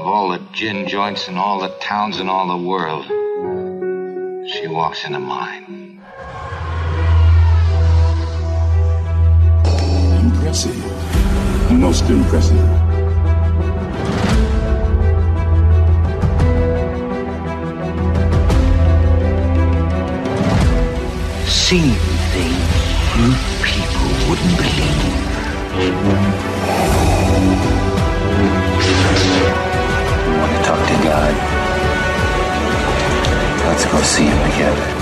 Of all the gin joints in all the towns in all the world, she walks into mine. Impressive. Most impressive. Seeing things you people wouldn't believe. Let's go see him together.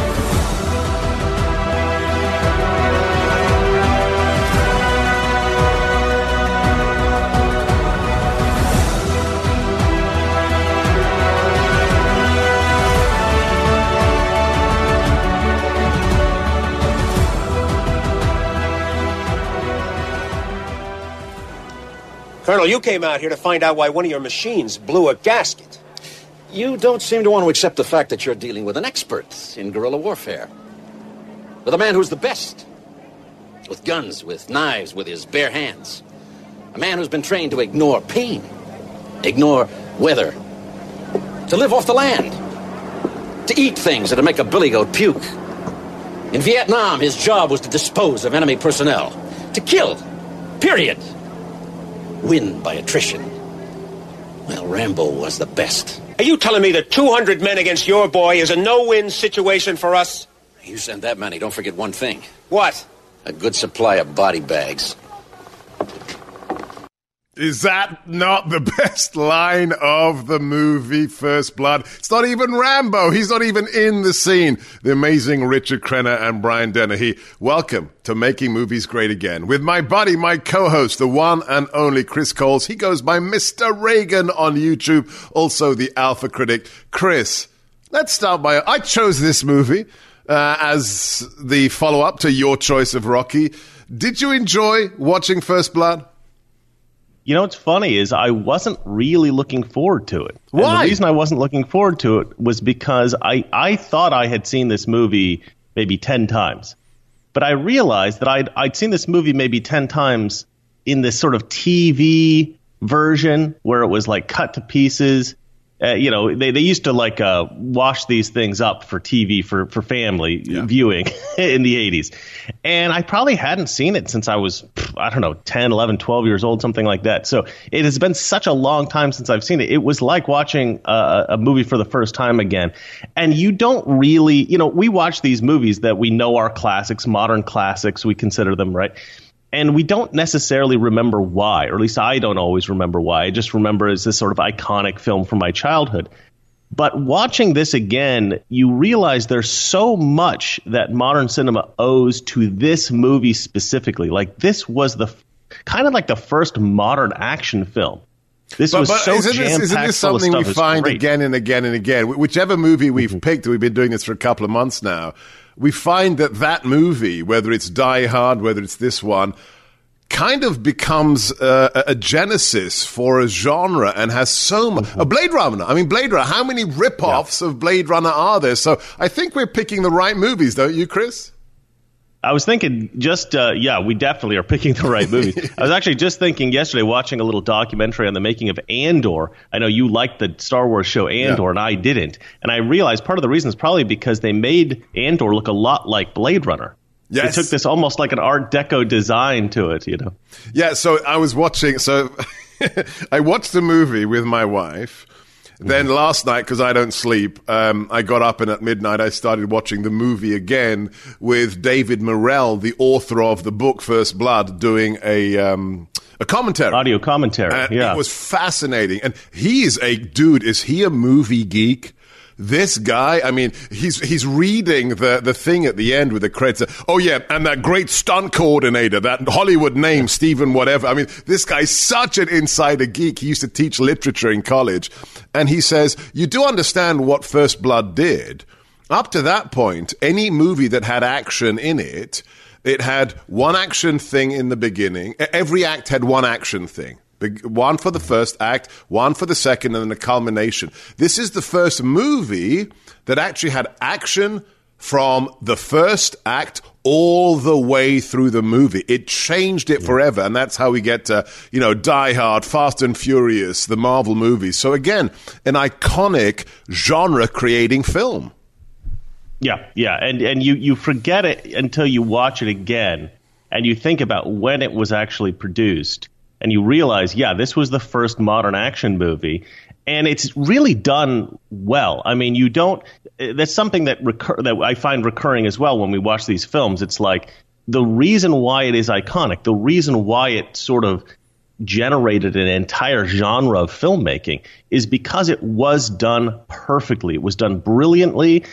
Colonel, you came out here to find out why one of your machines blew a gasket. You don't seem to want to accept the fact that you're dealing with an expert in guerrilla warfare. With a man who's the best. With guns, with knives, with his bare hands. A man who's been trained to ignore pain, ignore weather, to live off the land, to eat things that'll make a billy goat puke. In Vietnam, his job was to dispose of enemy personnel, to kill, period win by attrition. Well, Rambo was the best. Are you telling me that 200 men against your boy is a no-win situation for us? You send that many, don't forget one thing. What? A good supply of body bags. Is that not the best line of the movie First Blood? It's not even Rambo. He's not even in the scene. The amazing Richard Crenna and Brian Dennehy. Welcome to Making Movies Great Again with my buddy, my co-host, the one and only Chris Coles. He goes by Mr. Reagan on YouTube. Also the Alpha Critic. Chris, let's start by, I chose this movie uh, as the follow-up to your choice of Rocky. Did you enjoy watching First Blood? You know what's funny is I wasn't really looking forward to it. Why? And the reason I wasn't looking forward to it was because I, I thought I had seen this movie maybe 10 times. But I realized that I'd, I'd seen this movie maybe 10 times in this sort of TV version where it was like cut to pieces uh, you know, they, they used to like uh, wash these things up for TV for for family yeah. viewing in the 80s. And I probably hadn't seen it since I was I don't know, 10, 11, 12 years old, something like that. So it has been such a long time since I've seen it. It was like watching a, a movie for the first time again. And you don't really, you know, we watch these movies that we know are classics, modern classics, we consider them, right? And we don't necessarily remember why, or at least I don't always remember why. I just remember as this sort of iconic film from my childhood. But watching this again, you realize there's so much that modern cinema owes to this movie specifically. Like this was the kind of like the first modern action film. This but, was but so isn't this, isn't this something we find again and again and again? Whichever movie we've mm-hmm. picked, we've been doing this for a couple of months now we find that that movie, whether it's Die Hard, whether it's this one, kind of becomes uh, a genesis for a genre and has so much. Mm-hmm. A Blade Runner. I mean, Blade Runner. How many rip-offs yeah. of Blade Runner are there? So I think we're picking the right movies, don't you, Chris? I was thinking just uh, yeah, we definitely are picking the right movies. I was actually just thinking yesterday, watching a little documentary on the making of Andor. I know you liked the Star Wars show Andor, yeah. and I didn't. And I realized part of the reason is probably because they made Andor look a lot like Blade Runner. Yes. They took this almost like an Art Deco design to it, you know. Yeah, so I was watching. So I watched the movie with my wife then last night, because I don't sleep, um, I got up and at midnight I started watching the movie again with David Morrell, the author of the book First Blood, doing a um, a commentary, audio commentary. And yeah, it was fascinating. And he is a dude. Is he a movie geek? This guy, I mean, he's he's reading the, the thing at the end with the credits. Oh yeah, and that great stunt coordinator, that Hollywood name, Stephen whatever. I mean, this guy's such an insider geek. He used to teach literature in college, and he says, "You do understand what First Blood did." Up to that point, any movie that had action in it, it had one action thing in the beginning. Every act had one action thing. One for the first act, one for the second, and then a culmination. This is the first movie that actually had action from the first act all the way through the movie. It changed it forever, and that's how we get to, you know, Die Hard, Fast and Furious, the Marvel movies. So again, an iconic genre-creating film. Yeah, yeah, and and you you forget it until you watch it again, and you think about when it was actually produced and you realize, yeah, this was the first modern action movie, and it's really done well. I mean, you don't. That's something that recur, that I find recurring as well when we watch these films. It's like the reason why it is iconic, the reason why it sort of generated an entire genre of filmmaking is because it was done perfectly. It was done brilliantly,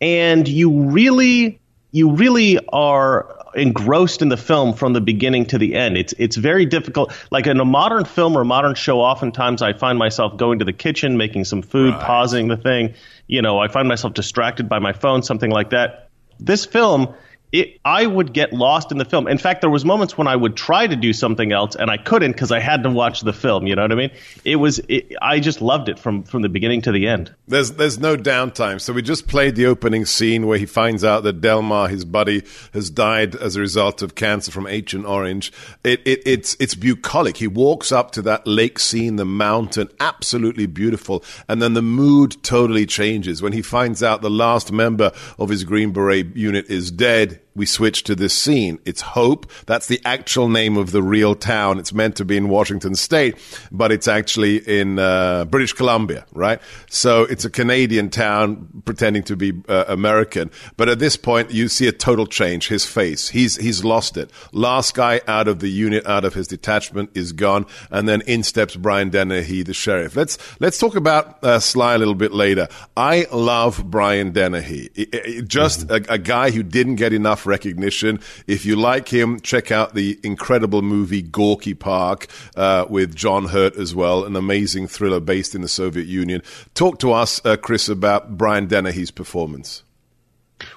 and you really, you really are engrossed in the film from the beginning to the end. It's it's very difficult. Like in a modern film or modern show, oftentimes I find myself going to the kitchen, making some food, right. pausing the thing. You know, I find myself distracted by my phone, something like that. This film it, I would get lost in the film. In fact, there was moments when I would try to do something else and I couldn't because I had to watch the film. You know what I mean? It was it, I just loved it from from the beginning to the end. There's there's no downtime. So we just played the opening scene where he finds out that Delmar, his buddy, has died as a result of cancer from Agent Orange. It, it it's it's bucolic. He walks up to that lake scene, the mountain, absolutely beautiful, and then the mood totally changes when he finds out the last member of his Green Beret unit is dead we switch to this scene. It's Hope. That's the actual name of the real town. It's meant to be in Washington State, but it's actually in uh, British Columbia, right? So it's a Canadian town pretending to be uh, American. But at this point, you see a total change. His face, he's he's lost it. Last guy out of the unit, out of his detachment, is gone, and then in steps Brian Dennehy, the sheriff. Let's let's talk about uh, Sly a little bit later. I love Brian Dennehy. It, it, just mm-hmm. a, a guy who didn't get enough recognition. If you like him, check out the incredible movie Gorky Park uh, with John Hurt as well, an amazing thriller based in the Soviet Union. Talk to us, uh, Chris, about Brian Dennehy's performance.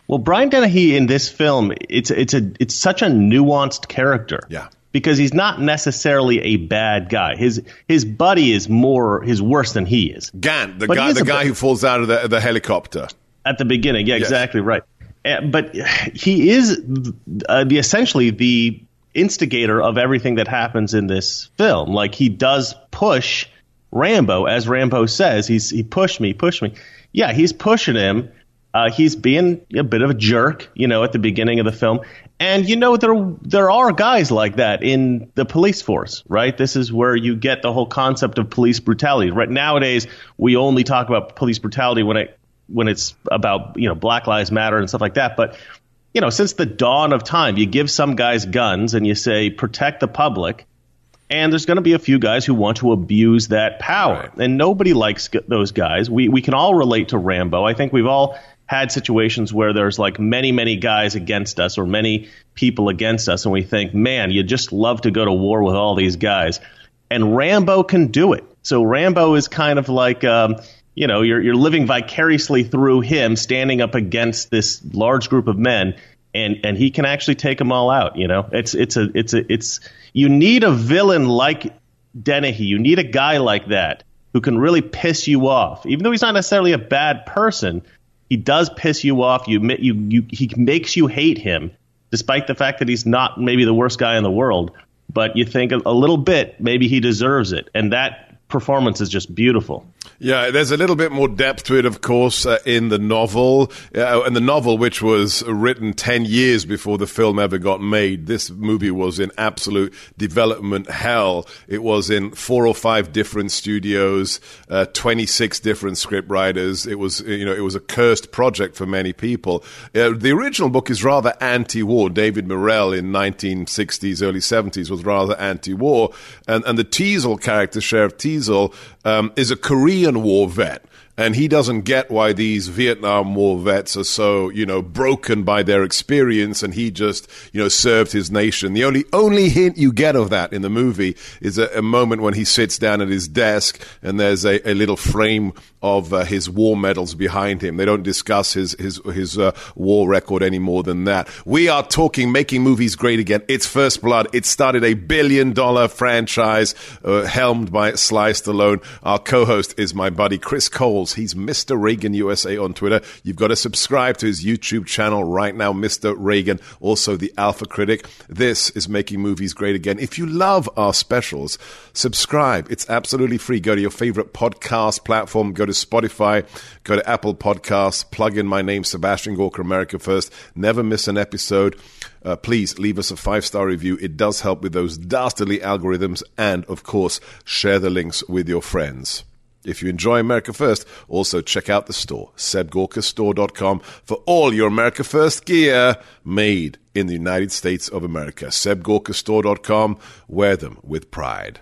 Well, Brian Dennehy in this film, it's it's a it's such a nuanced character. Yeah. Because he's not necessarily a bad guy. His his buddy is more his worse than he is. Galt, the but guy the guy who falls out of the, the helicopter at the beginning. Yeah, yes. exactly right. Uh, but he is uh, the essentially the instigator of everything that happens in this film. Like he does push Rambo, as Rambo says, he's he pushed me, pushed me. Yeah, he's pushing him. Uh, he's being a bit of a jerk, you know, at the beginning of the film. And you know there there are guys like that in the police force, right? This is where you get the whole concept of police brutality. Right nowadays, we only talk about police brutality when it when it's about you know Black Lives Matter and stuff like that. But you know, since the dawn of time, you give some guys guns and you say protect the public, and there's going to be a few guys who want to abuse that power, right. and nobody likes those guys. We we can all relate to Rambo. I think we've all had situations where there's like many many guys against us or many people against us, and we think, man, you just love to go to war with all these guys, and Rambo can do it. So Rambo is kind of like. Um, you know, you're you're living vicariously through him, standing up against this large group of men, and and he can actually take them all out. You know, it's it's a it's a it's you need a villain like Dennehy. You need a guy like that who can really piss you off, even though he's not necessarily a bad person. He does piss you off. You you you he makes you hate him, despite the fact that he's not maybe the worst guy in the world. But you think a, a little bit, maybe he deserves it, and that performance is just beautiful. Yeah, there's a little bit more depth to it, of course, uh, in the novel. Uh, and the novel, which was written 10 years before the film ever got made, this movie was in absolute development hell. It was in four or five different studios, uh, 26 different scriptwriters. It was, you know, it was a cursed project for many people. Uh, the original book is rather anti-war. David Morrell in 1960s, early 70s was rather anti-war. And, and the Teasle character, Sheriff Teasle, um, is a Korean War vet. and he doesn't get why these Vietnam War vets are so, you know, broken by their experience, and he just, you know, served his nation. The only only hint you get of that in the movie is a, a moment when he sits down at his desk, and there's a, a little frame of uh, his war medals behind him. They don't discuss his his his uh, war record any more than that. We are talking making movies great again. It's First Blood. It started a billion dollar franchise uh, helmed by Sly Stallone. Our co-host is my buddy Chris Coles. He's Mr. Reagan USA on Twitter. You've got to subscribe to his YouTube channel right now, Mr. Reagan, also the Alpha Critic. This is Making Movies Great Again. If you love our specials, subscribe. It's absolutely free. Go to your favorite podcast platform, go to Spotify, go to Apple Podcasts, plug in my name, Sebastian Gorka, America First. Never miss an episode. Uh, please leave us a five star review. It does help with those dastardly algorithms. And of course, share the links with your friends. If you enjoy America First, also check out the store, sebgorkastore.com, for all your America First gear made in the United States of America. sebgorkastore.com. Wear them with pride.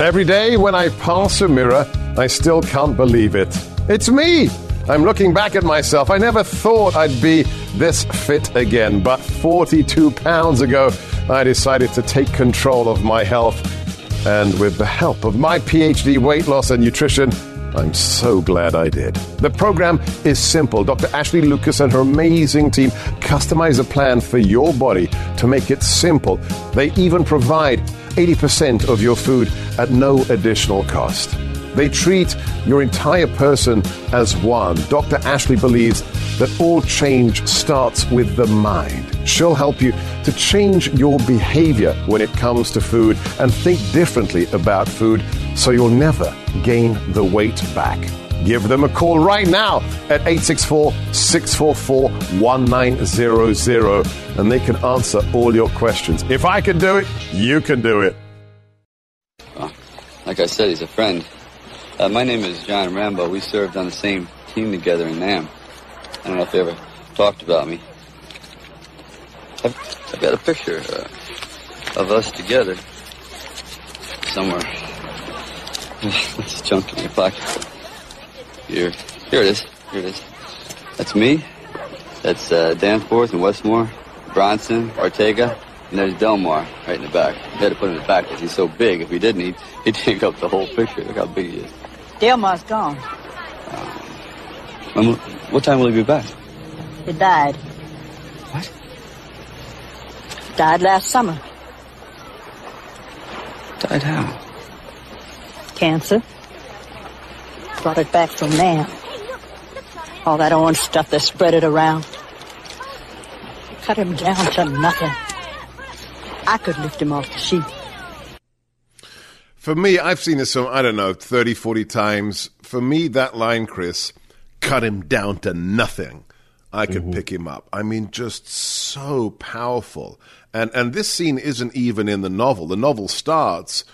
Every day when I pass a mirror, I still can't believe it. It's me! I'm looking back at myself. I never thought I'd be this fit again, but 42 pounds ago, I decided to take control of my health. And with the help of my PhD weight loss and nutrition, I'm so glad I did. The program is simple. Dr. Ashley Lucas and her amazing team customize a plan for your body to make it simple. They even provide 80% of your food at no additional cost. They treat your entire person as one. Dr. Ashley believes that all change starts with the mind. She'll help you to change your behavior when it comes to food and think differently about food so you'll never gain the weight back. Give them a call right now at 864 644 1900 and they can answer all your questions. If I can do it, you can do it. Like I said, he's a friend. Uh, my name is John Rambo. We served on the same team together in Nam. I don't know if they ever talked about me. I've, I've got a picture uh, of us together somewhere. It's junk in my pocket. Here, here it is. Here it is. That's me. That's uh, Danforth and Westmore, Bronson, Ortega, and there's Delmar right in the back. We had to put him in the back because he's so big. If we didn't, he'd, he'd take up the whole picture. Look how big he is. Delmar's gone. Um, what time will he be back? He died. What? Died last summer. Died how? Cancer. Brought it back from Nam. All that orange stuff they spread it around. Cut him down to nothing. I could lift him off the sheet. For me, I've seen this some, I don't know, 30, 40 times. For me, that line, Chris, cut him down to nothing. I could mm-hmm. pick him up. I mean, just so powerful. And and this scene isn't even in the novel. The novel starts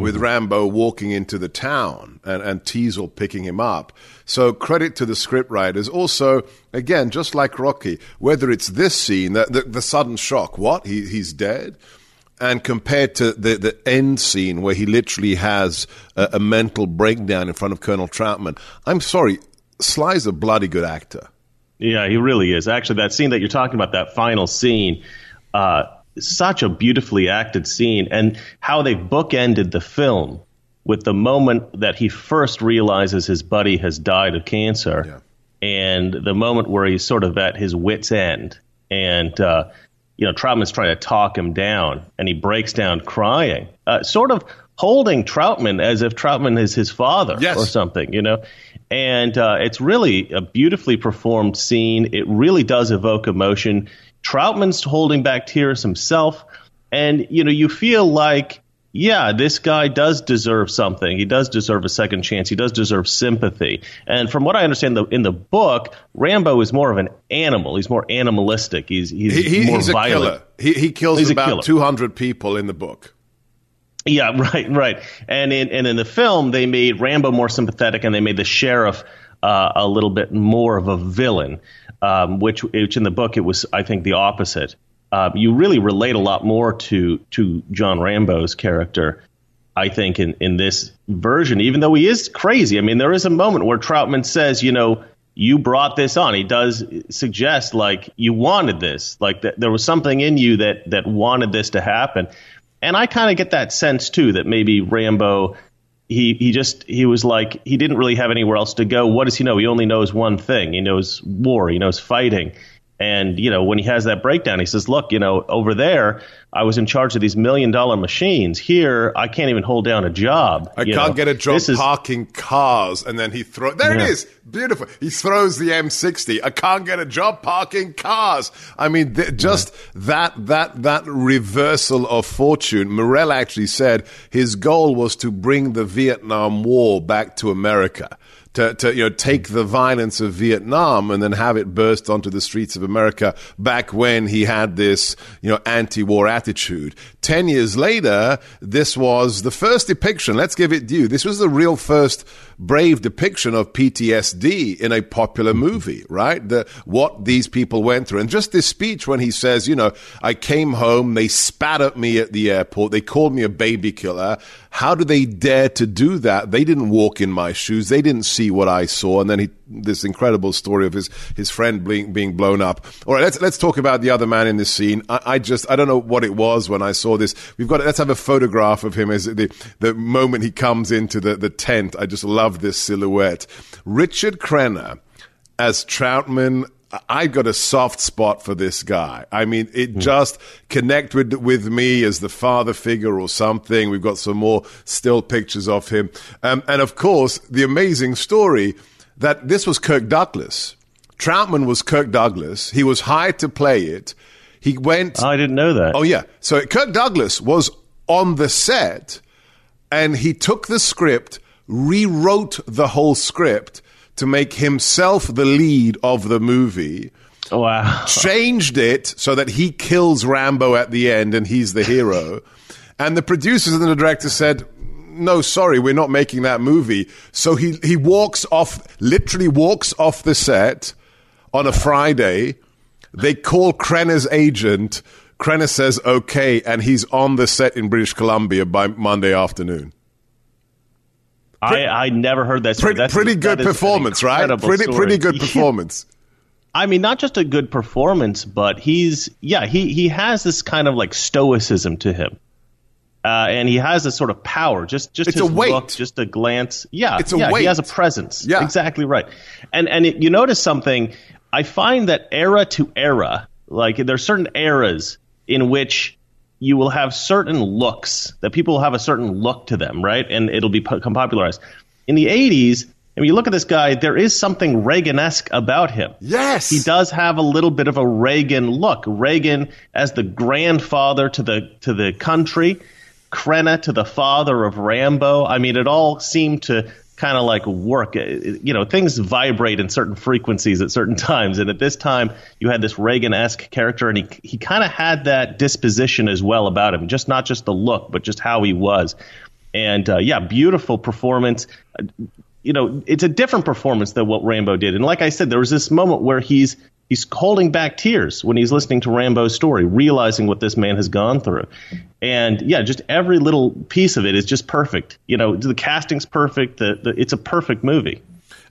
with Rambo walking into the town and, and Teasle picking him up. So credit to the scriptwriters. Also, again, just like Rocky, whether it's this scene, the, the, the sudden shock, what? He, he's dead? And compared to the, the end scene where he literally has a, a mental breakdown in front of Colonel Troutman, I'm sorry, Sly's a bloody good actor. Yeah, he really is. Actually, that scene that you're talking about, that final scene, uh, such a beautifully acted scene, and how they bookended the film with the moment that he first realizes his buddy has died of cancer, and the moment where he's sort of at his wits' end, and uh, you know Troutman's trying to talk him down, and he breaks down crying, uh, sort of holding Troutman as if Troutman is his father Yes. or something, you know. And uh, it's really a beautifully performed scene. It really does evoke emotion. Troutman's holding back tears himself, and you know you feel like, yeah, this guy does deserve something. He does deserve a second chance. He does deserve sympathy. And from what I understand, the, in the book, Rambo is more of an animal. He's more animalistic. He's he's He, more he's a violent. killer. He, he kills He's about 200 people in the book. Yeah, right, right. And in and in the film, they made Rambo more sympathetic, and they made the sheriff uh, a little bit more of a villain. Um, which, which in the book, it was, I think, the opposite. Um, you really relate a lot more to to John Rambo's character. I think in in this version, even though he is crazy. I mean, there is a moment where Troutman says, you know, you brought this on. He does suggest like you wanted this, like that there was something in you that that wanted this to happen. And I kind of get that sense too that maybe Rambo he he just he was like he didn't really have anywhere else to go. What does he know? He only knows one thing. He knows war. He knows fighting. And you know when he has that breakdown, he says, "Look, you know over there, I was in charge of these million dollar machines. Here, I can't even hold down a job. I can't know? get a job This is- parking cars, and then he throws, There Yeah. it is, beautiful. He throws the M60. I can't get a job parking cars. I mean, th- just that that that reversal of fortune. Morrell actually said his goal was to bring the Vietnam War back to America. To, to you know take the violence of Vietnam and then have it burst onto the streets of America back when he had this you know anti-war attitude. Ten years later, this was the first depiction. Let's give it due. This was the real first brave depiction of PTSD in a popular movie, right? The, what these people went through. And just this speech when he says, you know, I came home, they spat at me at the airport, they called me a baby killer. How do they dare to do that? They didn't walk in my shoes. They didn't see what I saw. And then he, this incredible story of his, his friend being, being blown up. All right, let's, let's talk about the other man in this scene. I, I just, I don't know what it was when I saw this. We've got, let's have a photograph of him as the, the moment he comes into the, the tent. I just love this silhouette. Richard Crenna as Troutman. I've got a soft spot for this guy. I mean, it just connected with me as the father figure or something. We've got some more still pictures of him. Um, and of course, the amazing story that this was Kirk Douglas. Troutman was Kirk Douglas. He was hired to play it. He went. I didn't know that. Oh, yeah. So Kirk Douglas was on the set and he took the script, rewrote the whole script to make himself the lead of the movie. Oh, wow. Changed it so that he kills Rambo at the end and he's the hero. And the producers and the director said, no, sorry, we're not making that movie. So he, he walks off, literally walks off the set on a Friday. They call Crenna's agent. Krenner says, okay, and he's on the set in British Columbia by Monday afternoon. I, I never heard that. story. Pretty, That's- pretty good that performance, right? Pretty, story. pretty good performance. I mean, not just a good performance, but he's yeah, he he has this kind of like stoicism to him, uh, and he has this sort of power. Just just It's his a weight. look, just a glance. Yeah, It's a yeah, weight. He has a presence. Yeah. exactly right. And and it, you notice something. I find that era to era, like there's certain eras in which you will have certain looks that people will have a certain look to them, right? And it'll be become popularized. In the 80s, I mean, you look at this guy, there is something Reagan-esque about him. Yes. He does have a little bit of a Reagan look. Reagan as the grandfather to the to the country, Crenna to the father of Rambo. I mean, it all seemed to kind of like work. It- You know, things vibrate in certain frequencies at certain times, and at this time, you had this Reagan-esque character, and he he kind of had that disposition as well about him. Just not just the look, but just how he was. And uh, yeah, beautiful performance you know, it's a different performance than what Rambo did. And like I said, there was this moment where he's he's holding back tears when he's listening to Rambo's story, realizing what this man has gone through. And yeah, just every little piece of it is just perfect. You know, the casting's perfect. The, the it's a perfect movie.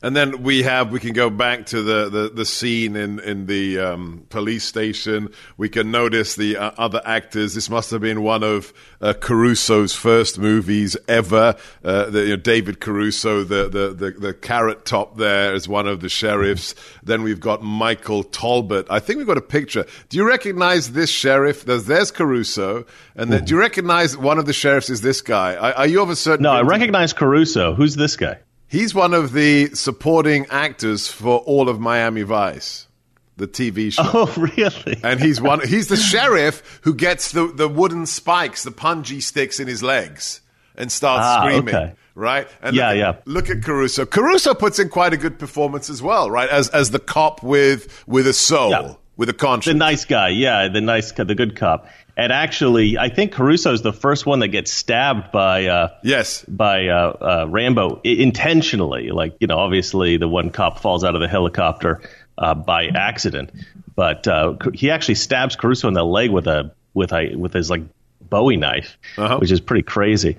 And then we have we can go back to the the, the scene in in the um, police station. We can notice the uh, other actors. This must have been one of uh, Caruso's first movies ever. Uh, the, you know, David Caruso, the, the the the carrot top there is one of the sheriffs. Then we've got Michael Talbott. I think we've got a picture. Do you recognize this sheriff? There's there's Caruso, and then, do you recognize one of the sheriffs is this guy? Are, are you of a certain? No, I recognize Caruso. Who's this guy? He's one of the supporting actors for all of Miami Vice, the TV show. Oh, really? And he's one. He's the sheriff who gets the, the wooden spikes, the punji sticks in his legs, and starts Ah, screaming. okay. Right? And Yeah, look, yeah. at- Look at Caruso. Caruso puts in quite a good performance as well, right? As as the cop with with a soul, Yeah. With a conscience. The nice guy, yeah, the nice, the good cop. And actually, I think Caruso is the first one that gets stabbed by uh, yes. by uh, uh, Rambo intentionally. Like you know, obviously the one cop falls out of the helicopter uh, by accident, but uh, he actually stabs Caruso in the leg with a with a with his like Bowie knife, Uh-huh. which is pretty crazy.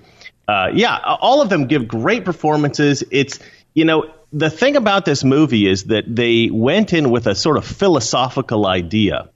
uh, yeah, all of them give great performances. It's you know the thing about this movie is that they went in with a sort of philosophical idea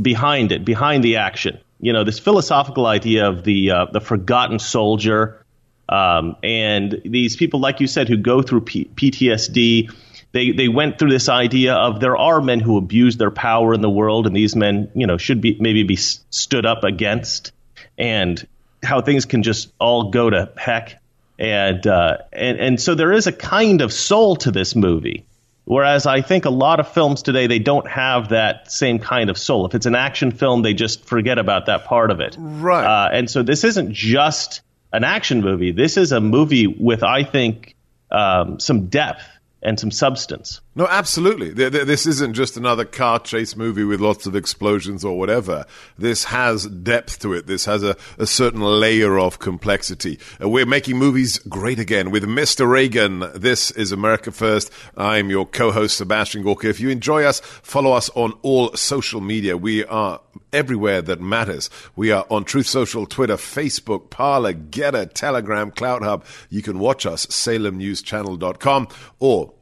behind it, behind the action. You know, this philosophical idea of the uh, the forgotten soldier, um, and these people, like you said, who go through P- PTSD. They they went through this idea of there are men who abuse their power in the world, and these men, you know, should be maybe be stood up against, and how things can just all go to heck. And uh, and and so there is a kind of soul to this movie. Whereas I think a lot of films today they don't have that same kind of soul. If it's an action film, they just forget about that part of it. Right. Uh, and so this isn't just an action movie. This is a movie with, I think, um, some depth and some substance. No, absolutely. This isn't just another car chase movie with lots of explosions or whatever. This has depth to it. This has a, a certain layer of complexity. Uh, we're making movies great again with Mr. Reagan. This is America First. I'm your co-host, Sebastian Gorka. If you enjoy us, follow us on all social media. We are everywhere that matters. We are on Truth Social, Twitter, Facebook, Parler, Gettr, Telegram, CloutHub. You can watch us, salemnewschannel.com, or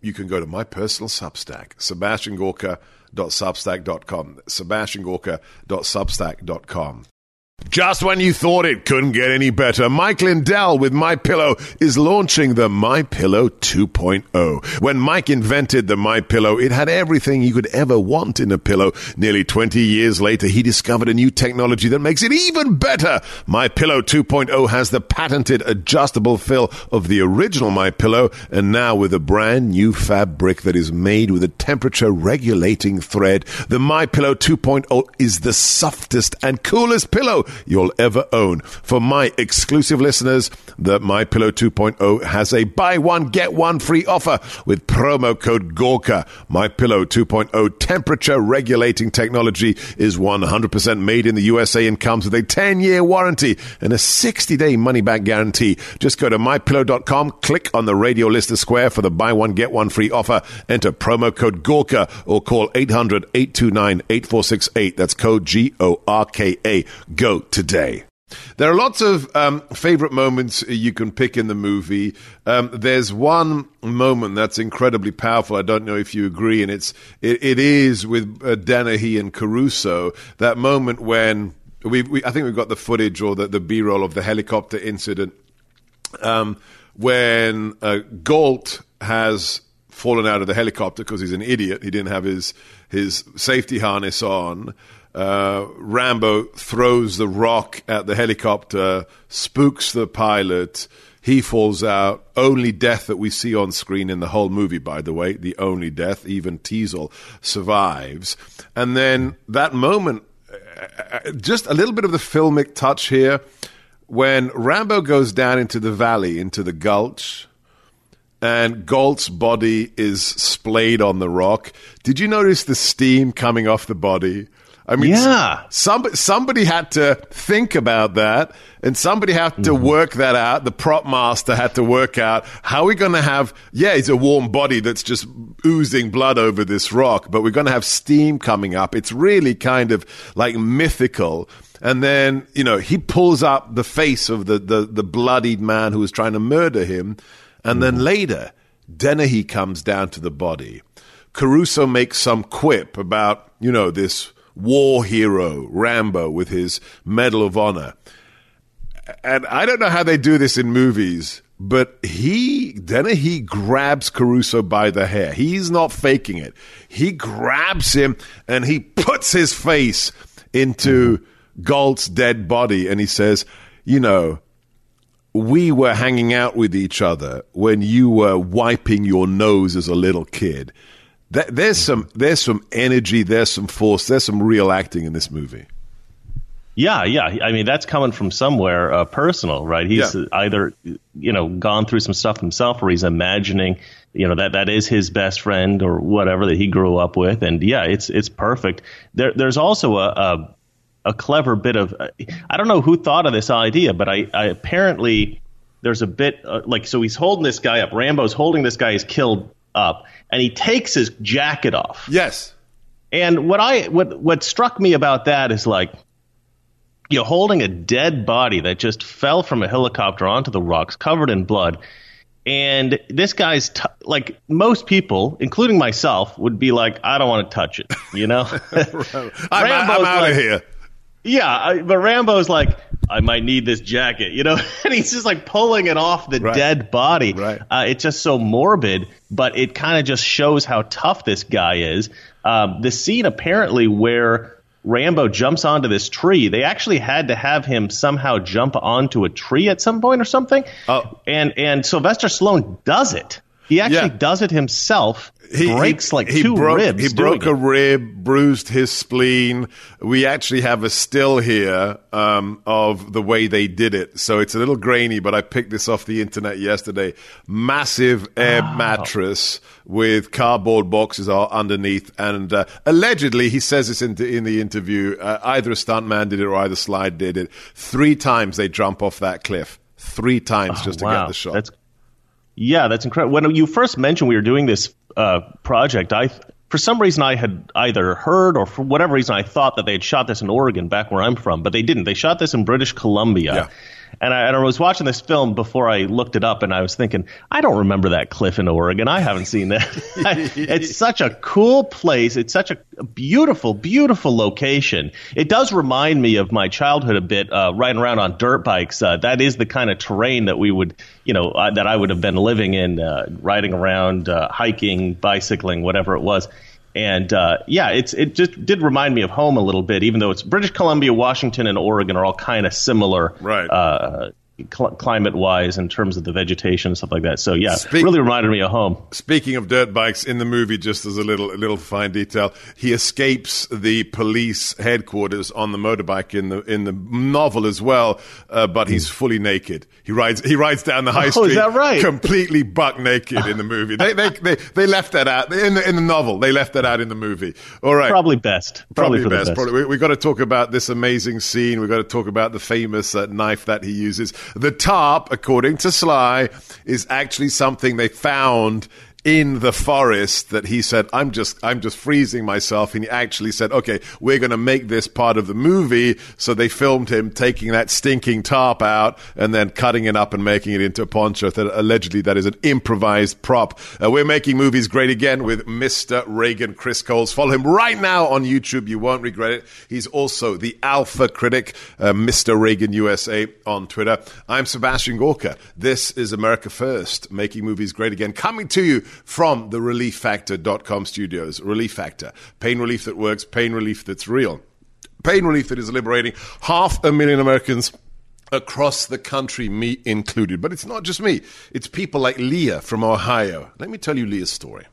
you can go to my personal Substack, sebastiangorka.substack.com, sebastiangorka.substack.com. Just when you thought it couldn't get any better, Mike Lindell with My Pillow is launching the My Pillow 2.0. When Mike invented the My Pillow, it had everything you could ever want in a pillow. Nearly 20 years later, he discovered a new technology that makes it even better. My Pillow 2.0 has the patented adjustable fill of the original My Pillow, and now with a brand new fabric that is made with a temperature regulating thread, the My Pillow 2.0 is the softest and coolest pillow you'll ever own. For my exclusive listeners, the My Pillow 2.0 has a buy one get one free offer with promo code Gorka. My Pillow 2.0 temperature regulating technology is 100% made in the USA and comes with a 10-year warranty and a 60-day money-back guarantee. Just go to mypillow.com, click on the radio listener square for the buy one get one free offer, enter promo code Gorka or call 800-829-8468. That's code G O R K A. Go today. There are lots of um, favorite moments you can pick in the movie. Um, there's one moment that's incredibly powerful. I don't know if you agree, and it's it, it is with uh, Dennehy and Caruso. That moment when we, we, I think we've got the footage or the, the B-roll of the helicopter incident um, when uh, Galt has fallen out of the helicopter because he's an idiot. He didn't have his his safety harness on. Uh, Rambo throws the rock at the helicopter, spooks the pilot. He falls out. Only death that we see on screen in the whole movie, by the way, the only death. Even Teasle survives. And then that moment, uh, uh, just a little bit of the filmic touch here. When Rambo goes down into the valley, into the gulch, and Galt's body is splayed on the rock. Did you notice the steam coming off the body? I mean, yeah. Somebody, somebody had to think about that, and somebody had to mm-hmm. work that out. The prop master had to work out how we're going to have. Yeah, it's a warm body that's just oozing blood over this rock, but we're going to have steam coming up. It's really kind of like mythical. And then, you know, he pulls up the face of the, the, the bloodied man who was trying to murder him. And mm. then later, Dennehy comes down to the body. Caruso makes some quip about, you know, this war hero Rambo with his Medal of Honor. And I don't know how they do this in movies, but he Dennehy grabs Caruso by the hair. He's not faking it. He grabs him and he puts his face into mm-hmm. Galt's dead body and he says, "You know, we were hanging out with each other when you were wiping your nose as a little kid." There's some there's some energy, there's some force, there's some real acting in this movie. Yeah, yeah. I mean, that's coming from somewhere uh, personal, right? He's yeah. either you know gone through some stuff himself, or he's imagining you know that that is his best friend or whatever that he grew up with, and yeah, it's it's perfect. There, there's also a, a a clever bit of I don't know who thought of this idea, but I, I apparently there's a bit uh, like so he's holding this guy up. Rambo's holding this guy. He's killed up, and he takes his jacket off. Yes. And what I what what struck me about that is like you're holding a dead body that just fell from a helicopter onto the rocks, covered in blood. And this guy's t- like most people, including myself, would be like, I don't want to touch it. You know, I'm, I'm out like, of here. Yeah, but Rambo's like, I might need this jacket, you know, and he's just like pulling it off the Right. dead body. Right. Uh, it's just so morbid, but it kind of just shows how tough this guy is. Um, the scene apparently where Rambo jumps onto this tree, they actually had to have him somehow jump onto a tree at some point or something. Oh. And and Sylvester Stallone does it. He actually Yeah. does it himself. He breaks like two broke, ribs. He broke a it. rib, bruised his spleen. We actually have a still here um, of the way they did it. So it's a little grainy, but I picked this off the internet yesterday. Massive air mattress with cardboard boxes are underneath, and uh, allegedly, he says this in the, in the interview. Uh, either a stuntman did it or either Sly did it. Three times they jump off that cliff. Three times just to Oh, Wow, get the shot. That's yeah, that's incredible. When you first mentioned we were doing this uh, project, I for some reason I had either heard or for whatever reason I thought that they had shot this in Oregon, back where I'm from, but they didn't. They shot this in British Columbia. Yeah. And I, and I was watching this film before I looked it up, and I was thinking, I don't remember that cliff in Oregon. I haven't seen that. it's such a cool place. It's such a beautiful, beautiful location. It does remind me of my childhood a bit, uh, riding around on dirt bikes. Uh, that is the kind of terrain that we would, you know, uh, that I would have been living in, uh, riding around, uh, hiking, bicycling, whatever it was. And uh, yeah, it's it just did remind me of home a little bit, even though it's British Columbia, Washington, and Oregon are all kind of similar, Right. Uh, cl- climate wise in terms of the vegetation and stuff like that. So yeah, Speak- really reminded me of home. Speaking of dirt bikes, in the movie, just as a little a little fine detail, he escapes the police headquarters on the motorbike in the in the novel as well, uh, but he's fully naked. He rides he rides down the high Oh, is street, that right? completely buck naked in the movie. They, they they they left that out in the in the novel. They left that out in the movie. All right, Probably best. Probably, for the best. Probably. We, we got to talk about this amazing scene. We got to talk about the famous uh, knife that he uses. The tarp, according to Sly, is actually something they found in the forest that he said i'm just i'm just freezing myself. And he actually said okay we're going to make this part of the movie. So they filmed him taking that stinking tarp out and then cutting it up and making it into a poncho. That allegedly that is an improvised prop. Uh, we're making movies great again with mr reagan. Chris coles. Follow him right now on youtube. You won't regret it. He's also the alpha critic uh, mr reagan usa on twitter. I'm sebastian gorka. This is america first making movies great again. Coming to you from the relieffactor.com studios relief factor pain relief that works pain relief that's real pain relief that is liberating half a million Americans across the country, me included. But it's not just me, it's people like Leah from Ohio. Let me tell you Leah's story.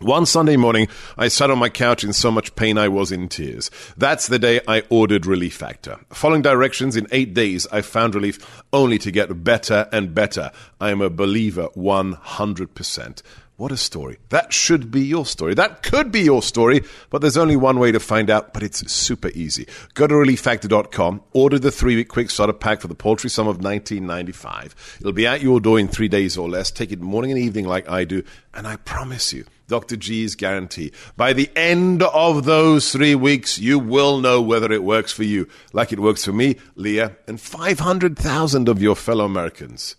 One Sunday morning, I sat on my couch in so much pain I was in tears. That's the day I ordered Relief Factor. Following directions in eight days, I found relief only to get better and better. I am a believer 100%. What a story. That should be your story. That could be your story, but there's only one way to find out, but it's super easy. Go to relieffactor.com, order the three week quick starter pack for the paltry sum of $19.95. It'll be at your door in three days or less. Take it morning and evening like I do, and I promise you, Dr. G's guarantee. By the end of those three weeks, you will know whether it works for you, like it works for me, Leah, and 500,000 of your fellow Americans.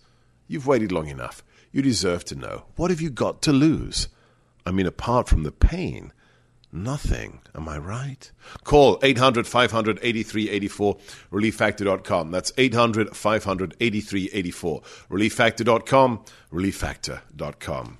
You've waited long enough. You deserve to know. What have you got to lose? I mean, apart from the pain, nothing. Am I right? Call 800 500 8384, relieffactor.com. That's 800 500 8384. Relieffactor.com, relieffactor.com.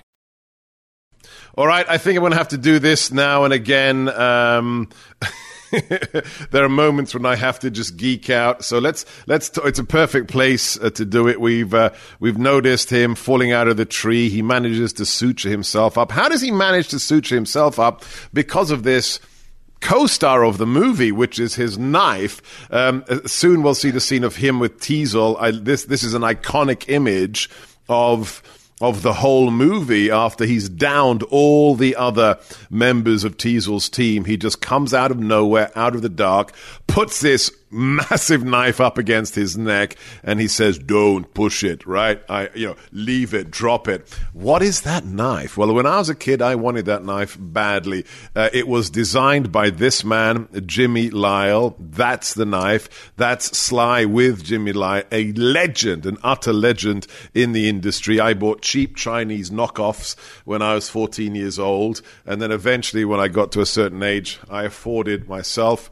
All right, I think I'm going to have to do this now and again. Um, there are moments when I have to just geek out. So let's let's. T- it's a perfect place uh, to do it. We've uh, we've noticed him falling out of the tree. He manages to suture himself up. How does he manage to suture himself up? Because of this co-star of the movie, which is his knife. Um, uh, soon we'll see the scene of him with Teasle. I, this this is an iconic image of of the whole movie after he's downed all the other members of Teasle's team. He just comes out of nowhere, out of the dark, puts this massive knife up against his neck, and he says, "Don't push it, right? I, you know, leave it, drop it." What is that knife? Well, when I was a kid, I wanted that knife badly. Uh, it was designed by this man, Jimmy Lile. That's the knife. That's Sly with Jimmy Lile, a legend, an utter legend in the industry. I bought cheap Chinese knockoffs when I was 14 years old, and then eventually, when I got to a certain age, I afforded myself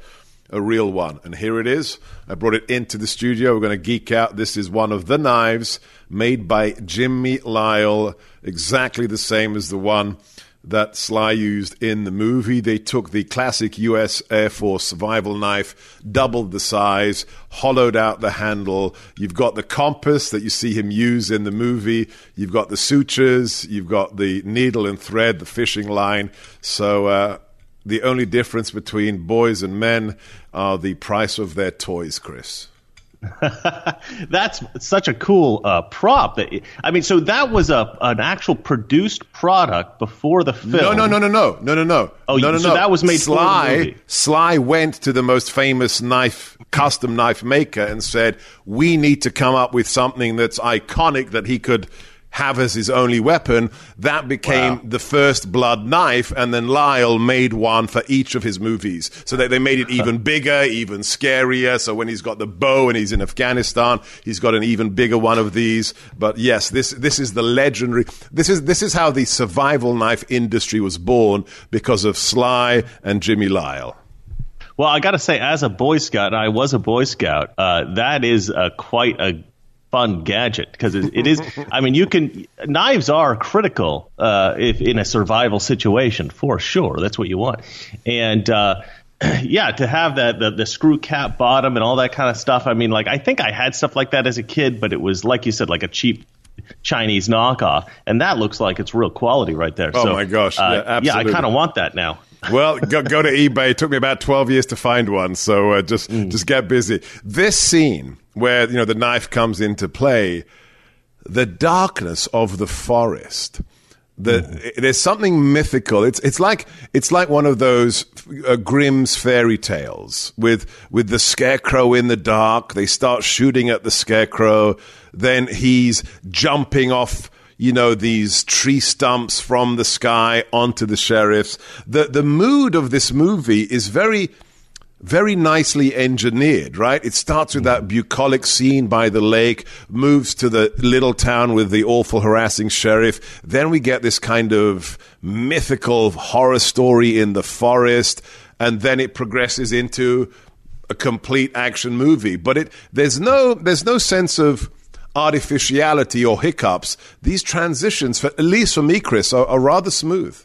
a real one. And here it is. I brought it into the studio. We're going to geek out. This is one of the knives made by Jimmy Lile, exactly the same as the one that Sly used in the movie. They took the classic US Air Force survival knife, doubled the size, hollowed out the handle. You've got the compass that you see him use in the movie. You've got the sutures. You've got the needle and thread, the fishing line. So, uh, the only difference between boys and men are the price of their toys, Chris. That's such a cool uh, prop. That I mean, so that was a an actual produced product before the film. No, no, no, no, no, no, no, no. Oh, no, no, so no. that was made Sly. for the movie. Sly went to the most famous knife, custom knife maker, and said, "We need to come up with something that's iconic that he could." Have as his only weapon. That became Wow. the first blood knife, and then Lile made one for each of his movies. So they, they made it even bigger, even scarier. So when he's got the bow and he's in Afghanistan, he's got an even bigger one of these. But yes, this this is the legendary. This is this is how the survival knife industry was born because of Sly and Jimmy Lile. Well, I got to say, as a Boy Scout, and I was a Boy Scout, uh, that is uh, quite a fun gadget because it, it is. I mean, you can knives are critical uh, if in a survival situation for sure. That's what you want, and. Uh, yeah, to have that the, the screw cap bottom and all that kind of stuff. I mean, like I think I had stuff like that as a kid, but it was like you said, like a cheap Chinese knockoff, and that looks like it's real quality right there. Oh so, my gosh, uh, yeah, yeah, I kind of want that now. Well, go, go to eBay. It took me about twelve years to find one, so uh, just just get busy. This scene where you know the knife comes into play, the darkness of the forest. The, There's something mythical. It's it's like it's like one of those uh, Grimm's fairy tales with with the scarecrow in the dark. They start shooting at the scarecrow. Then he's jumping off you know, these tree stumps from the sky onto the sheriffs. The the mood of this movie is very very nicely engineered, right? It starts with that bucolic scene by the lake, moves to the little town with the awful harassing sheriff. Then we get this kind of mythical horror story in the forest, and then it progresses into a complete action movie. But it there's no there's no sense of artificiality or hiccups. These transitions, for, at least for me, Chris, are, are rather smooth.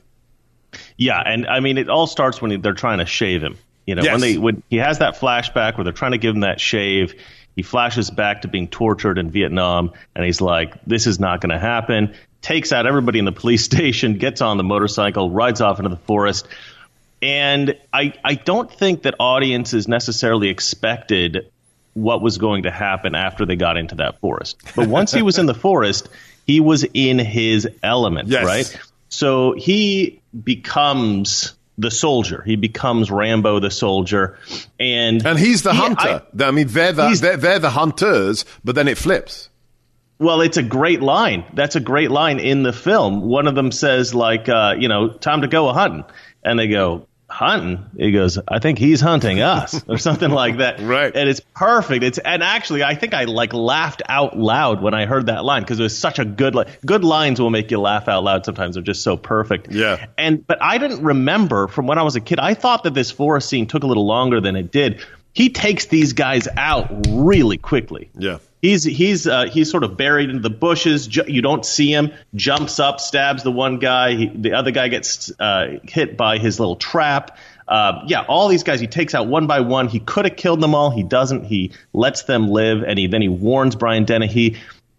Yeah, and I mean, it all starts when they're trying to shave him. You know, Yes. when they when he has that flashback where they're trying to give him that shave, he flashes back to being tortured in Vietnam, and he's like, "This is not going to happen." Takes out everybody in the police station, gets on the motorcycle, rides off into the forest, and I I don't think that audiences necessarily expected what was going to happen after they got into that forest. But once he was in the forest, he was in his element, Yes. right? So he becomes the soldier. He becomes Rambo the soldier, and And he's the he- hunter. I- I, mean, they're the, they're, they're the hunters, but then it flips. Well, it's a great line. That's a great line in the film. One of them says, like, uh, you know, time to go a hunting. And they go, hunting? He goes, I think he's hunting us or something like that. Right. And it's perfect. It's And actually, I think I, like, laughed out loud when I heard that line because it was such a good line. Good lines will make you laugh out loud sometimes. They're just so perfect. Yeah. And, but I didn't remember from when I was a kid, I thought that this forest scene took a little longer than it did. He takes these guys out really quickly. Yeah. He's he's uh, he's sort of buried in the bushes. You don't see him. Jumps up, stabs the one guy. He, the other guy gets uh, hit by his little trap. Uh, yeah, all these guys he takes out one by one. He could have killed them all. He doesn't. He lets them live, and he then he warns Brian Dennehy.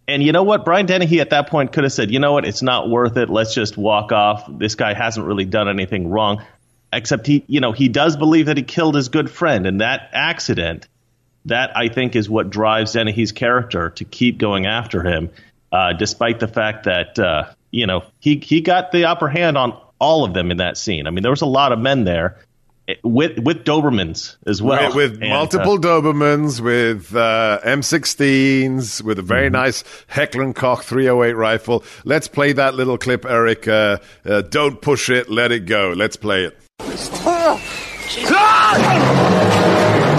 And you know what? Brian Dennehy at that point could have said, you know what? It's not worth it. Let's just walk off. This guy hasn't really done anything wrong, except he, you know, he does believe that he killed his good friend, and that accident that I think is what drives Dennehy's character to keep going after him, uh, despite the fact that uh, you know he he got the upper hand on all of them in that scene. I mean, there was a lot of men there eh, with with Dobermans as well, with, with And, multiple uh, Dobermans, with uh, M16s, with a very Mm-hmm. nice Heckler and Koch 308 rifle. Let's play that little clip, Eric. Uh, uh, don't push it, let it go. Let's play it.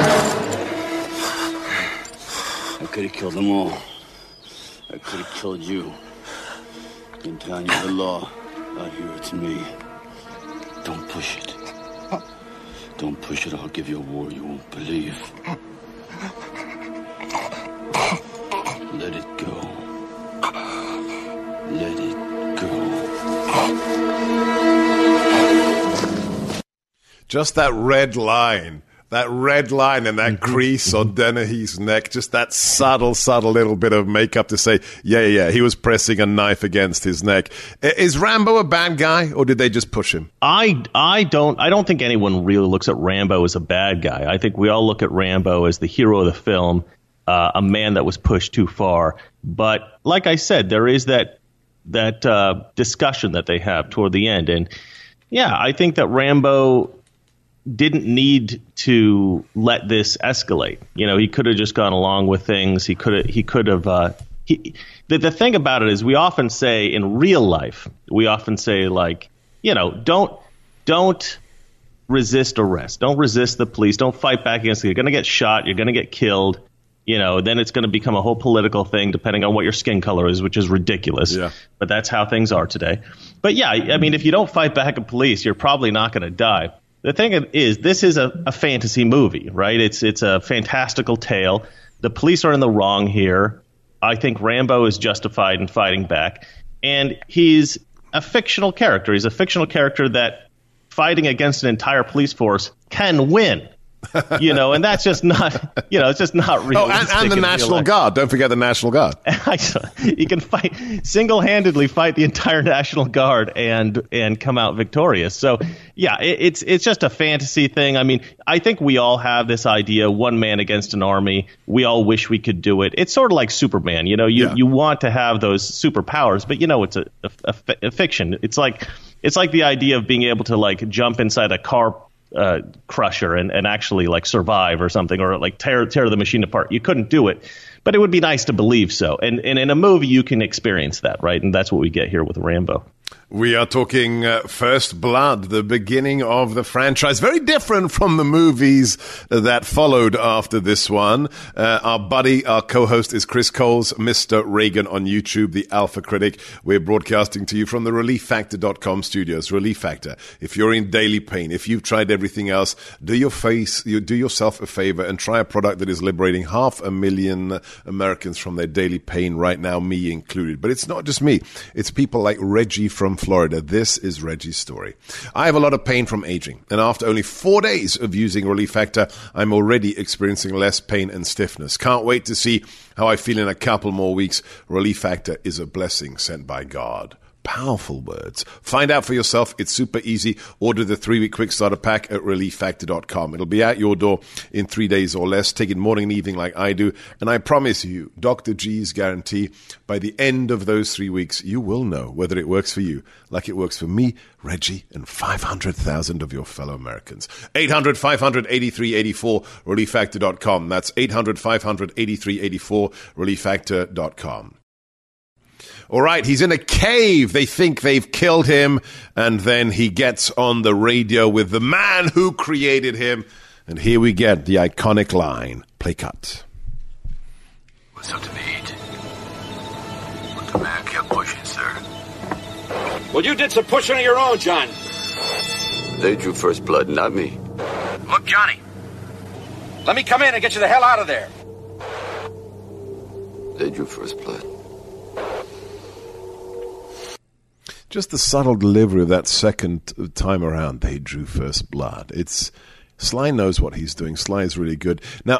could have killed them all. I could have killed you. In town, you're the law. Out here, it's me. Don't push it. Don't push it, I'll give you a war you won't believe. Let it go. Let it go. Just that red line. That red line and that crease on Dennehy's neck, just that subtle, subtle little bit of makeup to say, yeah, yeah, yeah, he was pressing a knife against his neck. Is Rambo a bad guy, or did they just push him? I I don't I don't think anyone really looks at Rambo as a bad guy. I think we all look at Rambo as the hero of the film, uh, a man that was pushed too far. But like I said, there is that that uh, discussion that they have toward the end, and yeah, I think that Rambo didn't need to let this escalate. You know, he could have just gone along with things. He could have. He could have. Uh, he, the, the thing about it is, we often say in real life, we often say like, you know, don't don't resist arrest. Don't resist the police. Don't fight back against it. You're going to get shot. You're going to get killed. You know, then it's going to become a whole political thing depending on what your skin color is, which is ridiculous. Yeah. But that's how things are today. But yeah, I mean, if you don't fight back at police, you're probably not going to die. The thing is, this is a, a fantasy movie, right? It's it's a fantastical tale. The police are in the wrong here. I think Rambo is justified in fighting back, and he's a fictional character. He's a fictional character that fighting against an entire police force can win. you know, and that's just not, you know, it's just not real. Oh, and, and the National Guard. Don't forget the National Guard. you can fight single-handedly fight the entire National Guard and and come out victorious. So yeah, it, it's it's just a fantasy thing. I mean, I think we all have this idea: one man against an army. We all wish we could do it. It's sort of like Superman. You know, you Yeah. you want to have those superpowers, but you know, it's a, a, a a fiction. It's like it's like the idea of being able to like jump inside a car uh, crusher and, and actually like survive or something or like tear tear the machine apart. You couldn't do it, but it would be nice to believe so. And and in a movie you can experience that, right? And that's what we get here with Rambo. We are talking uh, First Blood, the beginning of the franchise. Very different from the movies that followed after this one. Uh, our buddy, our co-host is Chris Coles, Mr. Reagan on YouTube, the Alpha Critic. We're broadcasting to you from the ReliefFactor.com studios. Relief Factor. If you're in daily pain, if you've tried everything else, do your face, you do yourself a favor and try a product that is liberating half a million Americans from their daily pain right now, me included. But it's not just me. It's people like Reggie from Florida. This is Reggie's story. I have a lot of pain from aging, and after only four days of using Relief Factor, I'm already experiencing less pain and stiffness. Can't wait to see how I feel in a couple more weeks. Relief Factor is a blessing sent by God. Powerful words. Find out for yourself. It's super easy. Order the three week quick starter pack at relieffactor.com. It'll be at your door in three days or less. Take it morning and evening like I do. And I promise you, Dr. G's guarantee, by the end of those three weeks, you will know whether it works for you like it works for me, Reggie, and 500,000 of your fellow Americans. 800 500 8384, relieffactor.com. That's 800 500 8384, relieffactor.com. All right, he's in a cave. They think they've killed him. And then he gets on the radio with the man who created him. And here we get the iconic line play cut. What's up to me? The man kept pushing, sir. Well, you did some pushing of your own, John. They drew first blood, not me. Look, Johnny. Let me come in and get you the hell out of there. They drew first blood. Just the subtle delivery of that second time around, they drew first blood. It's Sly knows what he's doing. Sly is really good. Now,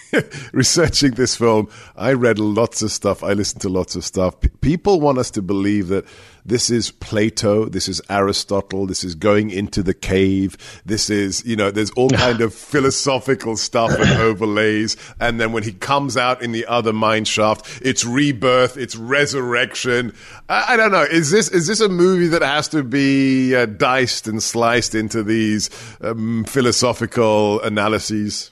researching this film, I read lots of stuff. I listened to lots of stuff. P- people want us to believe that this is Plato, this is Aristotle, this is going into the cave, this is, you know, there's all kind of philosophical stuff and overlays. And then when he comes out in the other mine shaft, it's rebirth, it's resurrection. I, I don't know. Is this is this a movie that has to be uh, diced and sliced into these um, philosophical analyses?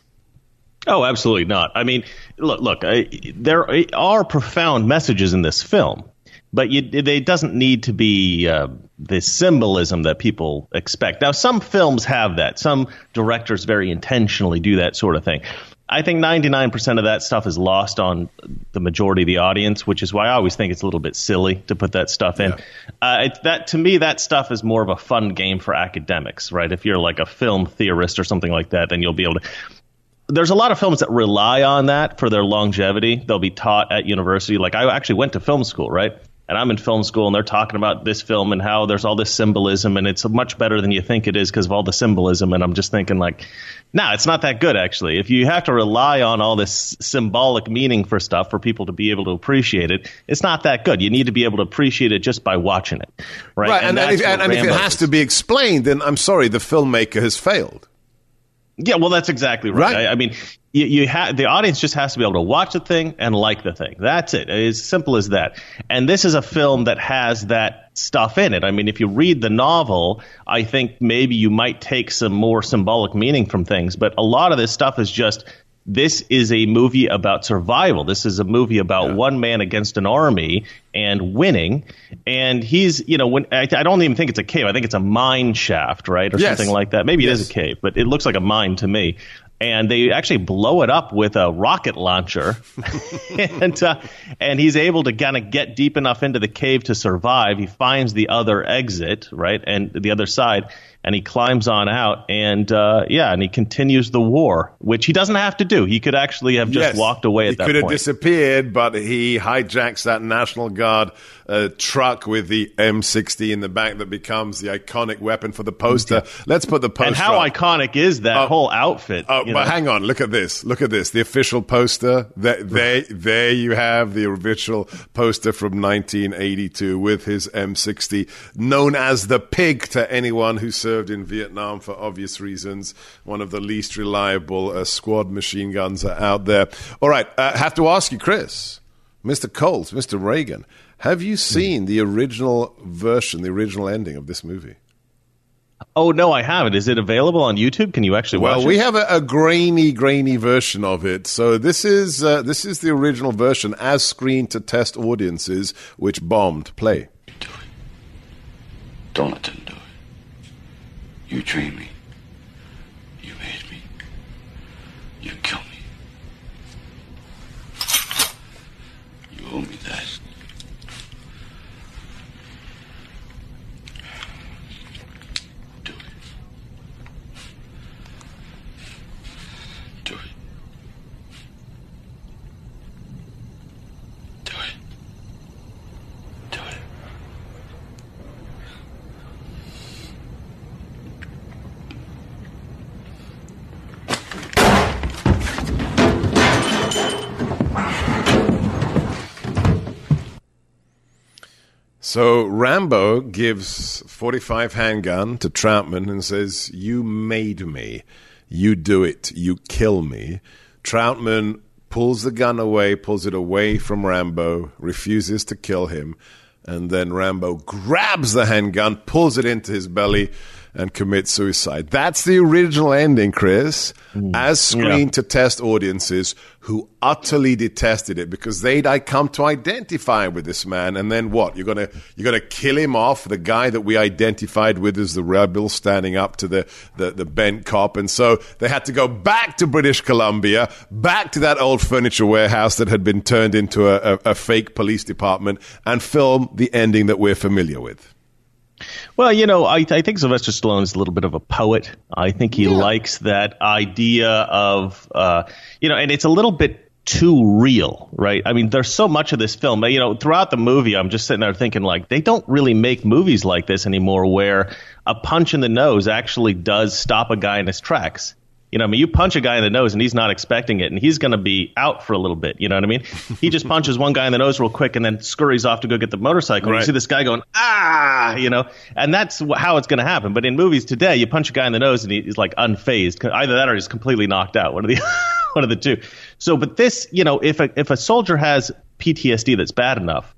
Oh, absolutely not. I mean, look, look, I, there are profound messages in this film, but you, it doesn't need to be uh, the symbolism that people expect. Now, some films have that. Some directors very intentionally do that sort of thing. I think 99% of that stuff is lost on the majority of the audience, which is why I always think it's a little bit silly to put that stuff in. Yeah. Uh, it, that to me, that stuff is more of a fun game for academics, right? If you're like a film theorist or something like that, then you'll be able to there's a lot of films that rely on that for their longevity. They'll be taught at university. Like I actually went to film school, right? And I'm in film school, and they're talking about this film and how there's all this symbolism, and it's much better than you think it is because of all the symbolism. And I'm just thinking, like, no, nah, it's not that good actually. If you have to rely on all this symbolic meaning for stuff for people to be able to appreciate it, it's not that good. You need to be able to appreciate it just by watching it, right? Right, and, and, if, and, and if, it has to be explained, then I'm sorry, the filmmaker has failed. Yeah, well, that's exactly right. right. I, I, mean, you, you have the audience just has to be able to watch the thing and like the thing. That's it. It's simple as that. And this is a film that has that stuff in it. I mean, if you read the novel, I think maybe you might take some more symbolic meaning from things, but a lot of this stuff is just this is a movie about survival. This is a movie about yeah. one man against an army and winning. And he's, you know, when I, I, don't even think it's a cave. I think it's a mine shaft, right, or yes. something like that. Maybe yes. it is a cave, but it looks like a mine to me. And they actually blow it up with a rocket launcher, and uh, and he's able to kind of get deep enough into the cave to survive. He finds the other exit, right, and the other side and he climbs on out and uh, yeah and he continues the war which he doesn't have to do he could actually have just yes, walked away at that point. he could have disappeared but he hijacks that national guard uh, truck with the m60 in the back that becomes the iconic weapon for the poster let's put the poster and how up. iconic is that uh, whole outfit oh, but know? hang on look at this look at this the official poster there, there, there you have the official poster from 1982 with his m60 known as the pig to anyone who served in Vietnam for obvious reasons. One of the least reliable uh, squad machine guns out there. All right, I uh, have to ask you, Chris, Mr. Coles, Mr. Reagan, have you seen the original version, the original ending of this movie? Oh no, I haven't. Is it available on YouTube? Can you actually well, watch it? Well, we have a, a, grainy, grainy version of it. So this is uh, this is the original version as screened to test audiences, which bombed. Play. Do it. Don't let them do it. You trained me. You made me. You killed me. You owe me that. So Rambo gives 45 handgun to Troutman and says, "You made me. You do it. You kill me." Troutman pulls the gun away, pulls it away from Rambo, refuses to kill him, and then Rambo grabs the handgun, pulls it into his belly, and commit suicide. That's the original ending, Chris, mm. as screened Yeah. to test audiences who utterly detested it because they'd I come to identify with this man. And then what? You're gonna you're gonna kill him off, the guy that we identified with as the rebel standing up to the, the, the bent cop. And so they had to go back to British Columbia, back to that old furniture warehouse that had been turned into a, a, a fake police department and film the ending that we're familiar with. Well, you know, I, I think Sylvester Stallone is a little bit of a poet. I think he likes that idea of, uh, you know, and it's a little bit too real, right? I mean, there's so much of this film. You know, throughout the movie, I'm just sitting there thinking, like, they don't really make movies like this anymore where a punch in the nose actually does stop a guy in his tracks. You know, I mean, you punch a guy in the nose and he's not expecting it, and he's going to be out for a little bit. You know what I mean? He just punches one guy in the nose real quick and then scurries off to go get the motorcycle. Right. You see this guy going, ah, you know, and that's how it's going to happen. But in movies today, you punch a guy in the nose and he- he's like unfazed. Either that or he's completely knocked out. One of the one of the two. So, but this, you know, if a if a soldier has PTSD that's bad enough,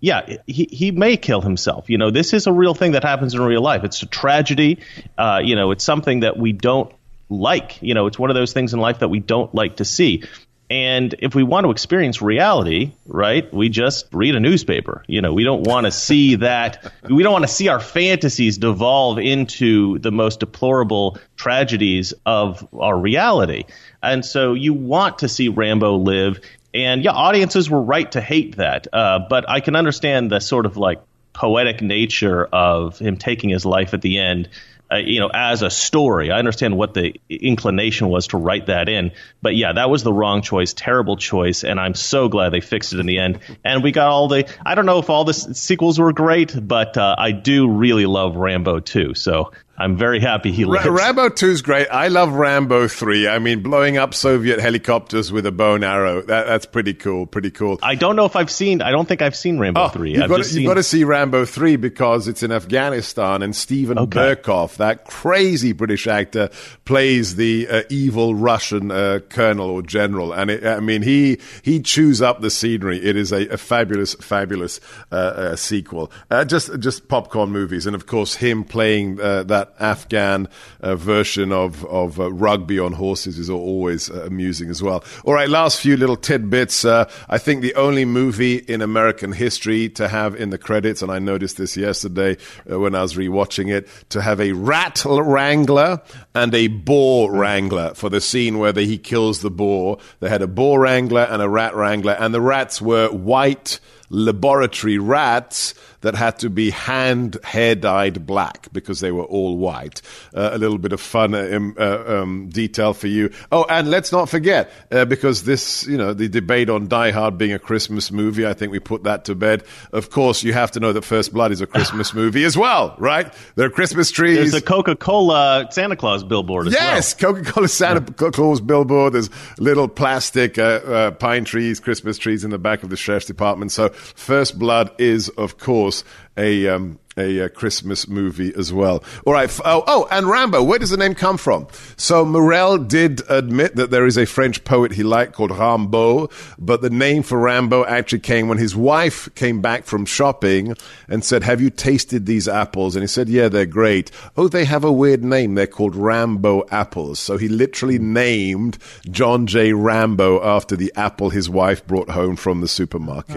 yeah, he, he may kill himself. You know, this is a real thing that happens in real life. It's a tragedy. Uh, you know, it's something that we don't like. You know, it's one of those things in life that we don't like to see. And if we want to experience reality, right, we just read a newspaper. You know, we don't want to see that. We don't want to see our fantasies devolve into the most deplorable tragedies of our reality. And so you want to see Rambo live. And yeah, audiences were right to hate that. Uh, but I can understand the sort of like poetic nature of him taking his life at the end. Uh, you know, as a story, I understand what the inclination was to write that in, but yeah, that was the wrong choice, terrible choice, and I'm so glad they fixed it in the end. And we got all the. I don't know if all the s- sequels were great, but uh, I do really love Rambo 2, so I'm very happy he Ra- lives. Rambo 2 is great. I love Rambo 3. I mean, blowing up Soviet helicopters with a bow and arrow. That, that's pretty cool. Pretty cool. I don't know if I've seen. I don't think I've seen Rambo Oh, 3. You've got, to, you've got to see Rambo 3 because it's in Afghanistan and Steven Okay. Berkoff, that crazy British actor, plays the uh, evil Russian uh, colonel or general. And it, I mean, he he chews up the scenery. It is a, a fabulous, fabulous uh, uh, sequel. Uh, just just popcorn movies. And of course, him playing uh, that Afghan uh, version of, of uh, rugby on horses is always uh, amusing as well. All right, last few little tidbits. I think the only movie in American history to have in the credits, and I noticed this yesterday when I was rewatching it, to have a rat wrangler and a boar wrangler for the scene where he kills the boar. They had a boar wrangler and a rat wrangler, and the rats were white laboratory rats that had to be hand hair dyed black because they were all white. Uh, a little bit of fun uh, um, uh, um, detail for you. Oh, and let's not forget uh, because this, you know, the debate on Die Hard being a Christmas movie. I think we put that to bed. Of course, you have to know that First Blood is a Christmas movie as well, right? There are Christmas trees. There's a Coca Cola Santa Claus billboard as Yes, Coca Cola Santa Claus billboard. There's little plastic uh, uh, pine trees, Christmas trees in the back of the sheriff's department. So, First Blood is, of course, groß a um, a, uh Christmas movie as well. All right. Oh, oh, and Rambo. Where does the name come from? So Morrell did admit that there is a French poet he liked called Rimbaud, but the name for Rambo actually came when his wife came back from shopping and said, "Have you tasted these apples?" And he said, "Yeah, they're great." Oh, they have a weird name. They're called Rambo apples. So he literally named John J. Rambo after the apple his wife brought home from the supermarket.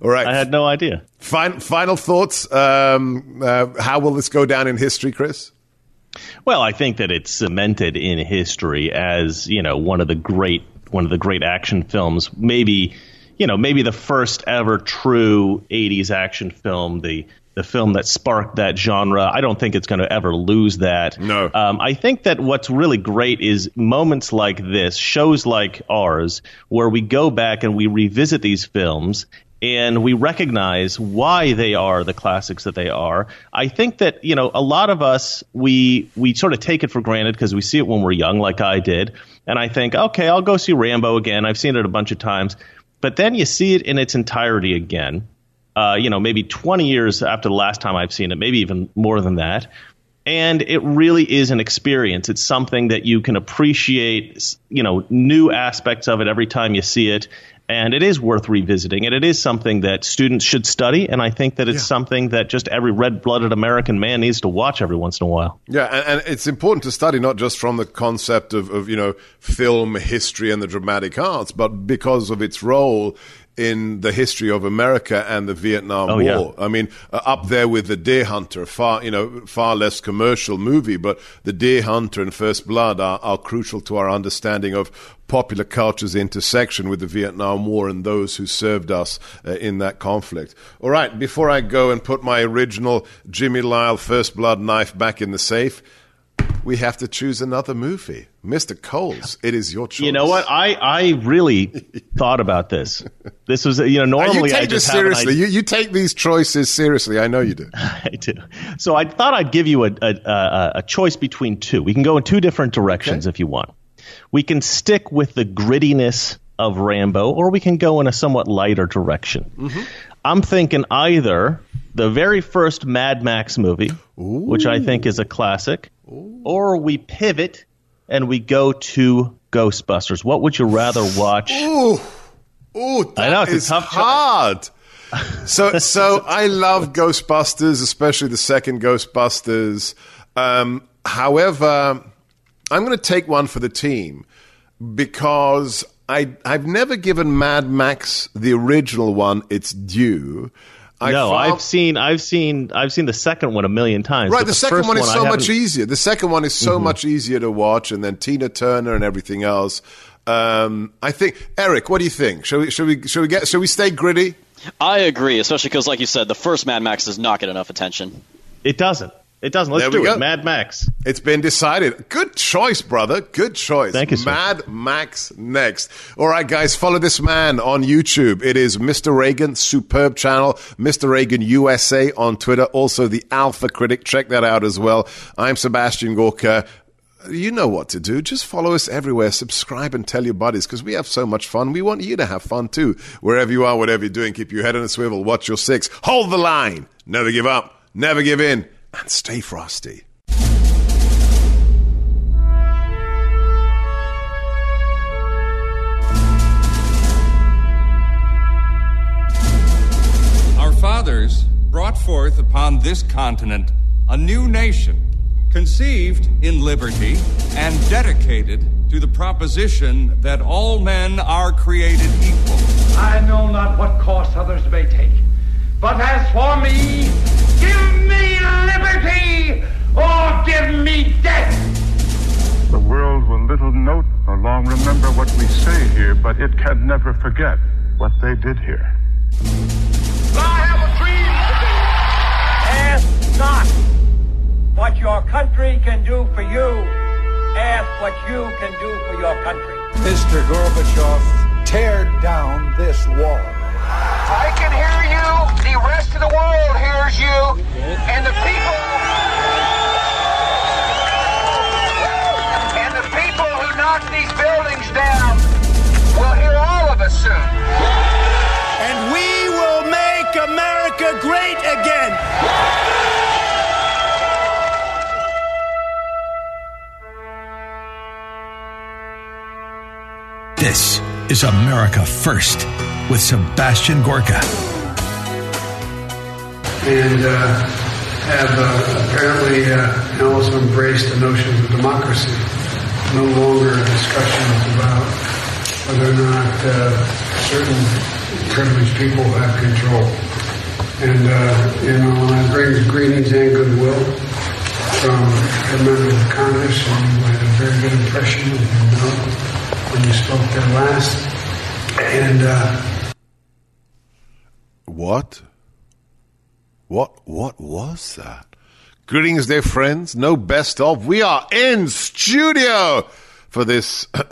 All right. I had no idea. Fin- final thoughts. Um, uh, how will this go down in history, Chris? Well, I think that it's cemented in history as you know one of the great one of the great action films. Maybe you know maybe the first ever true '80s action film. The the film that sparked that genre. I don't think it's going to ever lose that. No. Um, I think that what's really great is moments like this, shows like ours, where we go back and we revisit these films and we recognize why they are the classics that they are. I think that you know a lot of us we we sort of take it for granted because we see it when we're young, like I did, and I think, okay, I'll go see Rambo again. I've seen it a bunch of times, but then you see it in its entirety again. Uh, you know, maybe 20 years after the last time I've seen it, maybe even more than that. And it really is an experience. It's something that you can appreciate, you know, new aspects of it every time you see it. And it is worth revisiting, and it is something that students should study. And I think that it's Yeah. something that just every red blooded American man needs to watch every once in a while. Yeah, and, and it's important to study not just from the concept of, of, you know, film history and the dramatic arts, but because of its role in the history of America and the Vietnam Oh, War. yeah. I mean, uh, up there with the Deer Hunter, far you know, far less commercial movie, but the Deer Hunter and First Blood are, are crucial to our understanding of popular culture's intersection with the Vietnam War and those who served us uh, in that conflict. All right, before I go and put my original Jimmy Lile First Blood knife back in the safe, we have to choose another movie. Mr. Coles, it is your choice. You know what? I, I really thought about this. This was, you know, normally you I just seriously. You, you take these choices seriously. I know you do. I do. So I thought I'd give you a, a, a, a choice between two. We can go in two different directions if you want. We can stick with the grittiness of Rambo, or we can go in a somewhat lighter direction. Mm-hmm. I'm thinking either the very first Mad Max movie, which I think is a classic, or we pivot and we go to Ghostbusters. What would you rather watch? Ooh, ooh, I know, it's tough choice. hard. So, so I love Ghostbusters, especially the second Ghostbusters. Um, however, I'm going to take one for the team because I I've never given Mad Max the original one its due. I no, found- I've seen, I've seen, I've seen the second one a million times. Right, but the, second one is I so much Mm-hmm. easier. The second one is so much easier to watch, and then Tina Turner and everything else. Um, I think Eric, what do you think? Shall we? Shall we? Shall we get? Shall we stay gritty? I agree, especially because, like you said, the first Mad Max does not get enough attention. It doesn't. It doesn't. Let's do we it. Mad Max. It's been decided. Good choice, brother. Good choice. Thank you, sir. Mad Max next. All right, guys, follow this man on YouTube. It is Mr. Reagan, superb channel. Mr. Reagan USA on Twitter. Also, the Alpha Critic. Check that out as well. I'm Sebastian Gorka. You know what to do. Just follow us everywhere. Subscribe and tell your buddies because we have so much fun. We want you to have fun too. Wherever you are, whatever you're doing, keep your head on a swivel. Watch your six. Hold the line. Never give up. Never give in. And stay frosty. Our fathers brought forth upon this continent a new nation, conceived in liberty and dedicated to the proposition that all men are created equal. I know not what course others may take, but as for me, give me liberty or give me death. The world will little note or long remember what we say here, but it can never forget what they did here. I have a dream today. Ask not what your country can do for you. Ask what you can do for your country. Mr. Gorbachev, tear down this wall. I can hear you. The rest of the world hears you. And the people. And the people who knock these buildings down will hear all of us soon. And we will make America great again. This is America First with Sebastian Gorka. and uh, have uh, apparently uh, also embraced the notion of democracy. No longer discussions about whether or not uh, certain privileged people have control. And, uh, you know, I bring greetings and goodwill from the members of Congress, you had a very good impression of when you spoke there last. And uh, What? What? What was that? Greetings, dear friends. No best of. We are in studio for this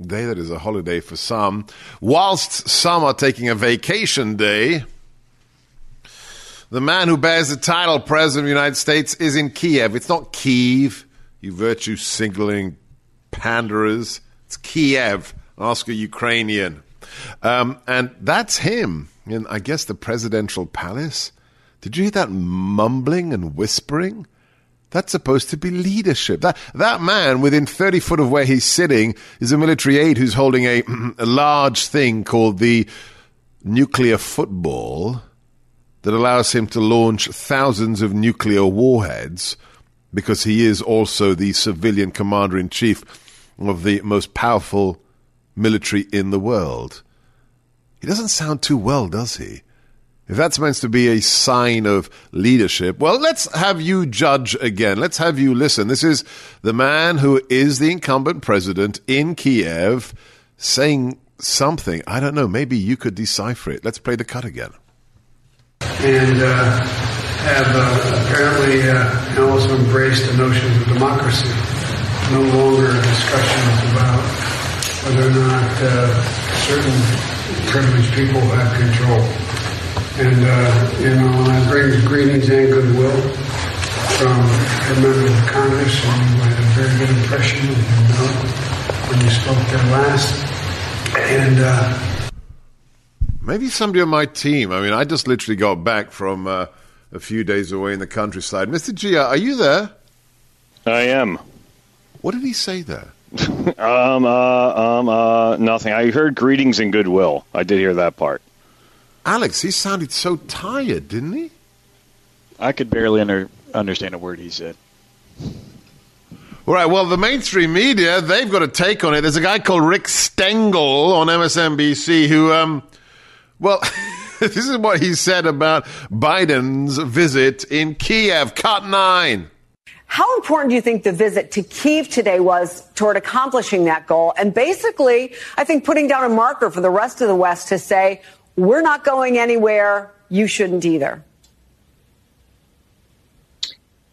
day that is a holiday for some. Whilst some are taking a vacation day, the man who bears the title President of the United States is in Kiev. It's not Kiev, you virtue signaling panderers. It's Kiev. Ask a Ukrainian. Um, and that's him in, I guess, the presidential palace. Did you hear that mumbling and whispering? That's supposed to be leadership. That that man within 30 foot of where he's sitting is a military aide who's holding a, a large thing called the nuclear football that allows him to launch thousands of nuclear warheads because he is also the civilian commander in chief of the most powerful military in the world. He doesn't sound too well, does he? If that's meant to be a sign of leadership, well, let's have you judge again. Let's have you listen. This is the man who is the incumbent president in Kiev saying something. I don't know. Maybe you could decipher it. Let's play the cut again. And uh, have uh, apparently uh, also embraced the notion of democracy. No longer discussions about whether or not uh, certain privileged people have control. And, uh, you know, I bring greetings and goodwill from a member of Congress, and you had a very good impression of him you know, when you spoke there last. And uh, maybe somebody on my team. I mean, I just literally got back from uh, a few days away in the countryside. Mr. Gia, are you there? I am. What did he say there? um, uh, um, uh, nothing. I heard greetings and goodwill. I did hear that part. Alex, he sounded so tired, didn't he? I could barely under, understand a word he said. All right, well, the mainstream media, they've got a take on it. There's a guy called Rick Stengel on MSNBC who, um, well, this is what he said about Biden's visit in Kiev. Cut nine. How important do you think the visit to Kiev today was toward accomplishing that goal? And basically, I think putting down a marker for the rest of the West to say, we're not going anywhere. You shouldn't either.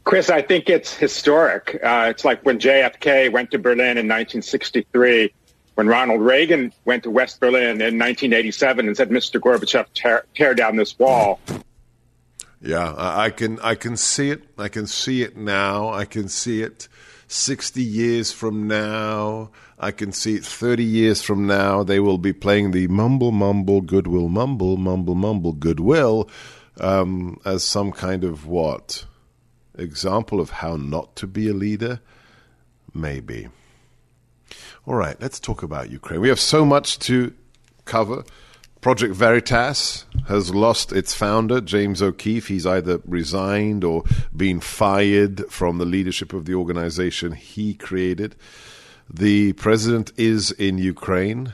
Chris, I think it's historic. Uh, it's like when JFK went to Berlin in 1963, when Ronald Reagan went to West Berlin in 1987 and said, "Mr. Gorbachev, tear, tear down this wall." Yeah, I can I can see it. I can see it now. I can see it 60 years from now. I can see it 30 years from now. They will be playing the mumble, mumble, goodwill, mumble, mumble, mumble, goodwill um, as some kind of what? Example of how not to be a leader? Maybe. All right, let's talk about Ukraine. We have so much to cover. Project Veritas has lost its founder, James O'Keefe. He's either resigned or been fired from the leadership of the organization he created. The president is in Ukraine.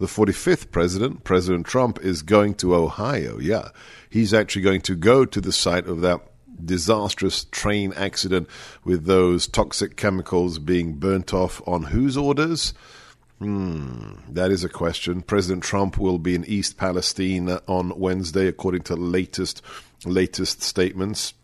The 45th president, President Trump, is going to Ohio. Yeah, he's actually going to go to the site of that disastrous train accident with those toxic chemicals being burnt off on whose orders? Hmm, that is a question. President Trump will be in East Palestine on Wednesday, according to latest latest statements.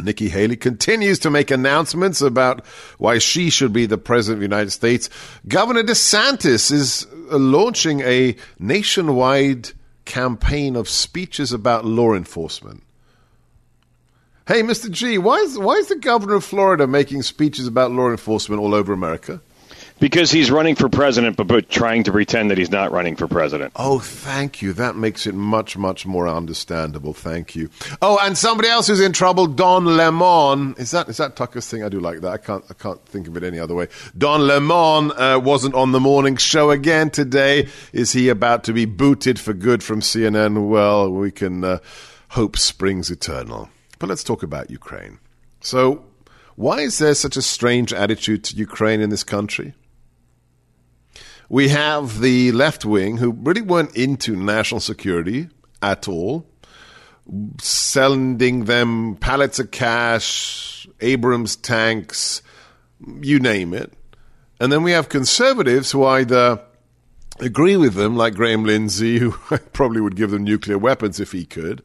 Nikki Haley continues to make announcements about why she should be the president of the United States. Governor DeSantis is launching a nationwide campaign of speeches about law enforcement. Hey, Mr. G, why is, why is the governor of Florida making speeches about law enforcement all over America? Because he's running for president, but, but trying to pretend that he's not running for president. Oh, thank you. That makes it much, much more understandable. Thank you. Oh, and somebody else who's in trouble, Don Lemon. Is that is that Tucker's thing? I do like that. I can't I can't think of it any other way. Don Lemon uh, wasn't on the morning show again today. Is he about to be booted for good from CNN? Well, we can uh, hope springs eternal. But let's talk about Ukraine. So, why is there such a strange attitude to Ukraine in this country? We have the left wing who really weren't into national security at all, sending them pallets of cash, Abrams tanks, you name it. And then we have conservatives who either agree with them, like Graham Lindsay, who probably would give them nuclear weapons if he could.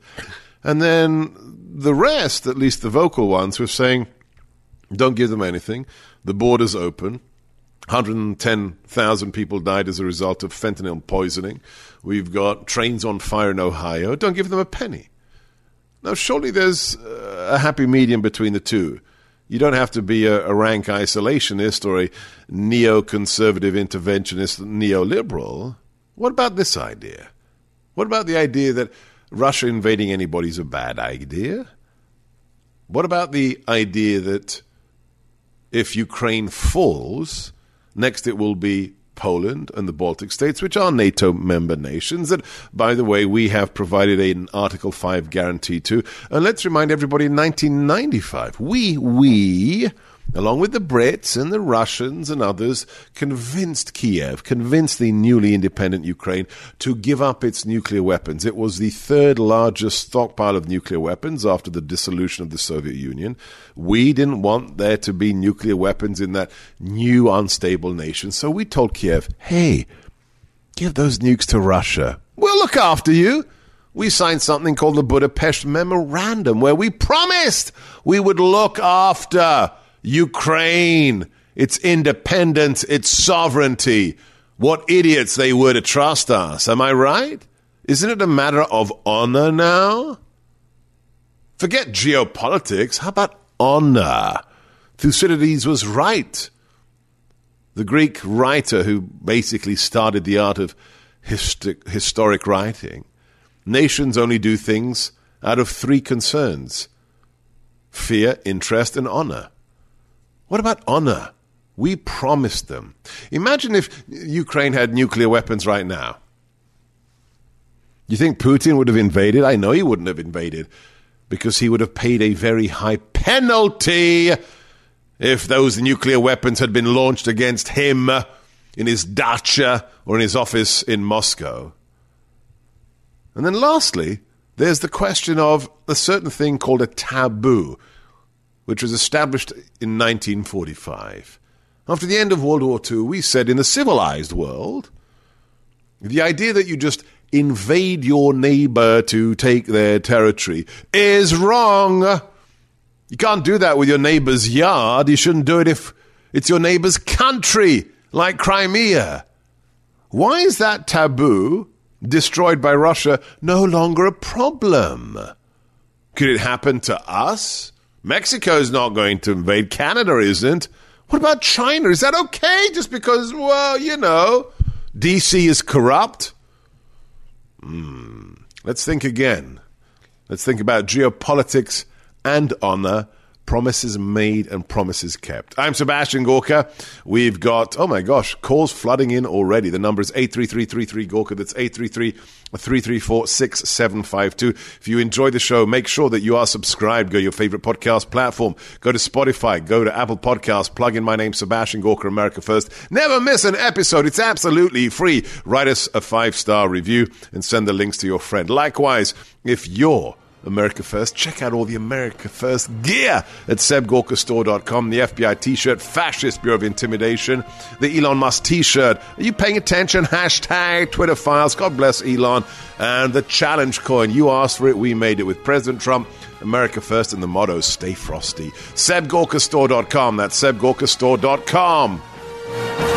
And then the rest, at least the vocal ones, were saying, don't give them anything. The border's open. 110,000 people died as a result of fentanyl poisoning. We've got trains on fire in Ohio. Don't give them a penny. Now, surely there's uh, a happy medium between the two. You don't have to be a, a rank isolationist or a neoconservative interventionist neoliberal. What about this idea? What about the idea that Russia invading anybody's a bad idea? What about the idea that if Ukraine falls, next it will be Poland and the Baltic states, which are NATO member nations, that, by the way, we have provided an Article 5 guarantee to. And let's remind everybody in 1995, we, we, along with the Brits and the Russians and others, convinced Kiev, convinced the newly independent Ukraine to give up its nuclear weapons. It was the third largest stockpile of nuclear weapons after the dissolution of the Soviet Union. We didn't want there to be nuclear weapons in that new unstable nation, so we told Kiev, hey, give those nukes to Russia. We'll look after you we signed something called the Budapest Memorandum, where we promised we would look after Ukraine, its independence, its sovereignty. What idiots they were to trust us. Am I right? Isn't it a matter of honor now? Forget geopolitics. How about honor? Thucydides was right. The Greek writer who basically started the art of historic writing. Nations only do things out of three concerns fear, interest, and honor. What about honor? We promised them. Imagine if Ukraine had nuclear weapons right now. You think Putin would have invaded? I know he wouldn't have invaded because he would have paid a very high penalty if those nuclear weapons had been launched against him in his dacha or in his office in Moscow. And then lastly, there's the question of a certain thing called a taboo which was established in 1945. After the end of World War II, we said in the civilized world, the idea that you just invade your neighbor to take their territory is wrong. You can't do that with your neighbor's yard. You shouldn't do it if it's your neighbor's country, like Crimea. Why is that taboo, destroyed by Russia, no longer a problem? Could it happen to us? Mexico's not going to invade. Canada isn't. What about China? Is that okay just because, well, you know, DC is corrupt? Hmm. Let's think again. Let's think about geopolitics and honor promises made and promises kept. I'm Sebastian Gorka. We've got, oh my gosh, calls flooding in already. The number is 83333 Gorka. That's 833 334 6752. If you enjoy the show, make sure that you are subscribed. Go to your favorite podcast platform. Go to Spotify. Go to Apple Podcasts. Plug in my name, Sebastian Gorka, America First. Never miss an episode. It's absolutely free. Write us a five star review and send the links to your friend. Likewise, if you're America First. Check out all the America First gear at sebgorkastore.com. The FBI t shirt, Fascist Bureau of Intimidation, the Elon Musk t shirt. Are you paying attention? Hashtag Twitter files. God bless Elon. And the challenge coin. You asked for it, we made it with President Trump. America First and the motto Stay Frosty. SebGorkastore.com. That's SebGorkastore.com.